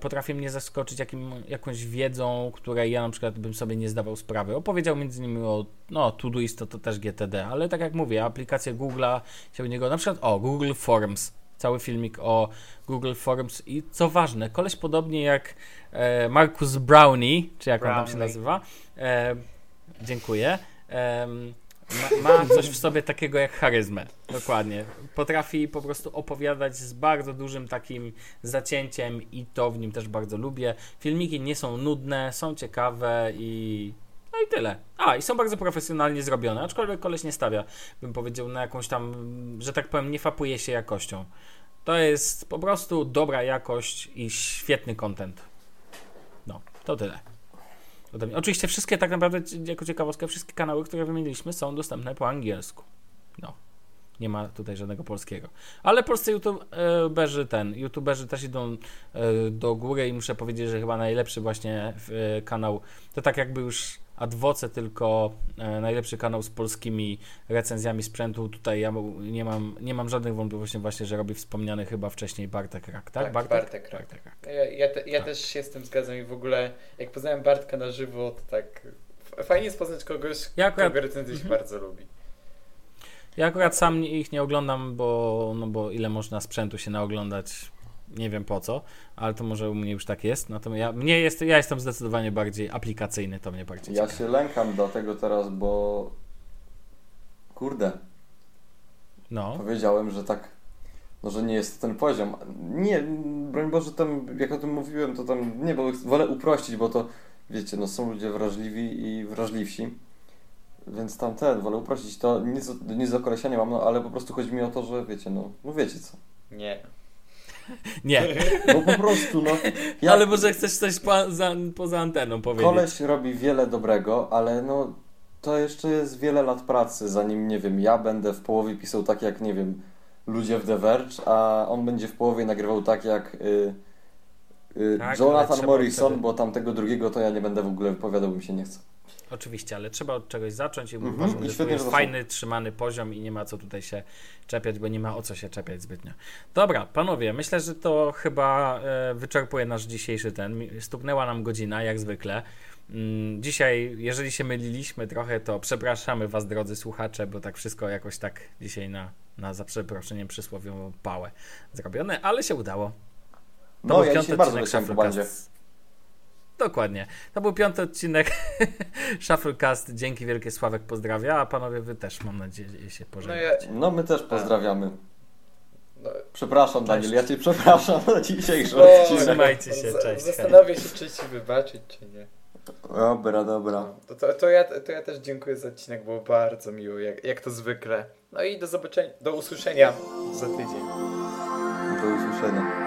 potrafi mnie zaskoczyć jakim, jakąś wiedzą, której ja na przykład bym sobie nie zdawał sprawy. Opowiedział między innymi o no, Todoist, to, to też GTD, ale tak jak mówię, aplikacje Google'a się u niego, na przykład o Google Forms, cały filmik o Google Forms i co ważne, koleś podobnie jak e, Marcus Brownie, czy jak Brownie. on tam się nazywa, e, dziękuję, ma, ma, coś w sobie takiego jak charyzmę. Dokładnie. Potrafi po prostu opowiadać z bardzo dużym takim zacięciem i to w nim też bardzo lubię. Filmiki nie są nudne, są ciekawe i no i tyle. A, i są bardzo profesjonalnie zrobione, aczkolwiek koleś nie stawia, bym powiedział, na jakąś tam, że tak powiem, nie fapuje się jakością. To jest po prostu dobra jakość i świetny content. No, to tyle ode mnie. Oczywiście wszystkie, tak naprawdę, jako ciekawostkę, wszystkie kanały, które wymieniliśmy są dostępne po angielsku. No. Nie ma tutaj żadnego polskiego. Ale polscy youtuberzy ten, youtuberzy też idą e, do góry i muszę powiedzieć, że chyba najlepszy właśnie e, kanał, to tak jakby już Adwoce tylko e, najlepszy kanał z polskimi recenzjami sprzętu. Tutaj ja nie mam, nie mam żadnych wątpliwości właśnie, że robi wspomniany chyba wcześniej Bartek Rak, tak? tak Bartek? Bartek Rak. Bartek Rak. Ja, ja, te, ja tak. też się z tym zgadzam i w ogóle jak poznałem Bartka na żywo, to tak fajnie jest poznać kogoś, ja akurat... kogo recenzję się mhm. bardzo lubi. Ja akurat sam ich nie oglądam, bo, no bo ile można sprzętu się naoglądać nie wiem po co, ale to może u mnie już tak jest. Natomiast ja, mnie jest, ja jestem zdecydowanie bardziej aplikacyjny, to mnie bardziej Ja się lękam dlatego teraz, bo kurde. No. Powiedziałem, że tak, no że nie jest ten poziom. Nie, broń Boże, tam, jak o tym mówiłem, to tam, nie, bo wolę uprościć, bo to, wiecie, no są ludzie wrażliwi i wrażliwsi. Więc tam ten, wolę uprościć to, nic, nic do nie mam, no ale po prostu chodzi mi o to, że wiecie, no, no wiecie co. Nie. Nie. No po prostu, no. Ja... Ale może chcesz coś poza, poza anteną powiedzieć. Koleś robi wiele dobrego, ale no to jeszcze jest wiele lat pracy, zanim, nie wiem, ja będę w połowie pisał tak jak, nie wiem, ludzie w The Verge, a on będzie w połowie nagrywał tak jak y, y, tak, Jonathan Morrison, wtedy... bo tamtego drugiego to ja nie będę w ogóle wypowiadał, mi się nie chce. Oczywiście, ale trzeba od czegoś zacząć i mm -hmm. uważam, że to jest fajny, trzymany poziom i nie ma co tutaj się czepiać, bo nie ma o co się czepiać zbytnio. Dobra, panowie, myślę, że to chyba e, wyczerpuje nasz dzisiejszy ten. Stuknęła nam godzina, jak zwykle. Mm, dzisiaj, jeżeli się myliliśmy trochę, to przepraszamy Was, drodzy słuchacze, bo tak wszystko jakoś tak dzisiaj na, na za przeproszeniem przysłowiową pałę zrobione, ale się udało. To no, ja się bardzo wesołem po bandzie. Dokładnie. To był piąty odcinek Shufflecast. Dzięki wielkie Sławek pozdrawia, a panowie wy też mam nadzieję się No, pożegnacie. ja, No my też pozdrawiamy. no, Przepraszam Daniel, ja cię przepraszam za dzisiejszy o, odcinek. Trzymajcie się, z- cześć, Zastanawiam się, czy ci wybaczyć, czy nie. Dobra, dobra. No, to, to, to, ja, to ja też dziękuję za odcinek, było bardzo miło, jak, jak to zwykle. No i do zobaczenia, do usłyszenia za tydzień. Do usłyszenia.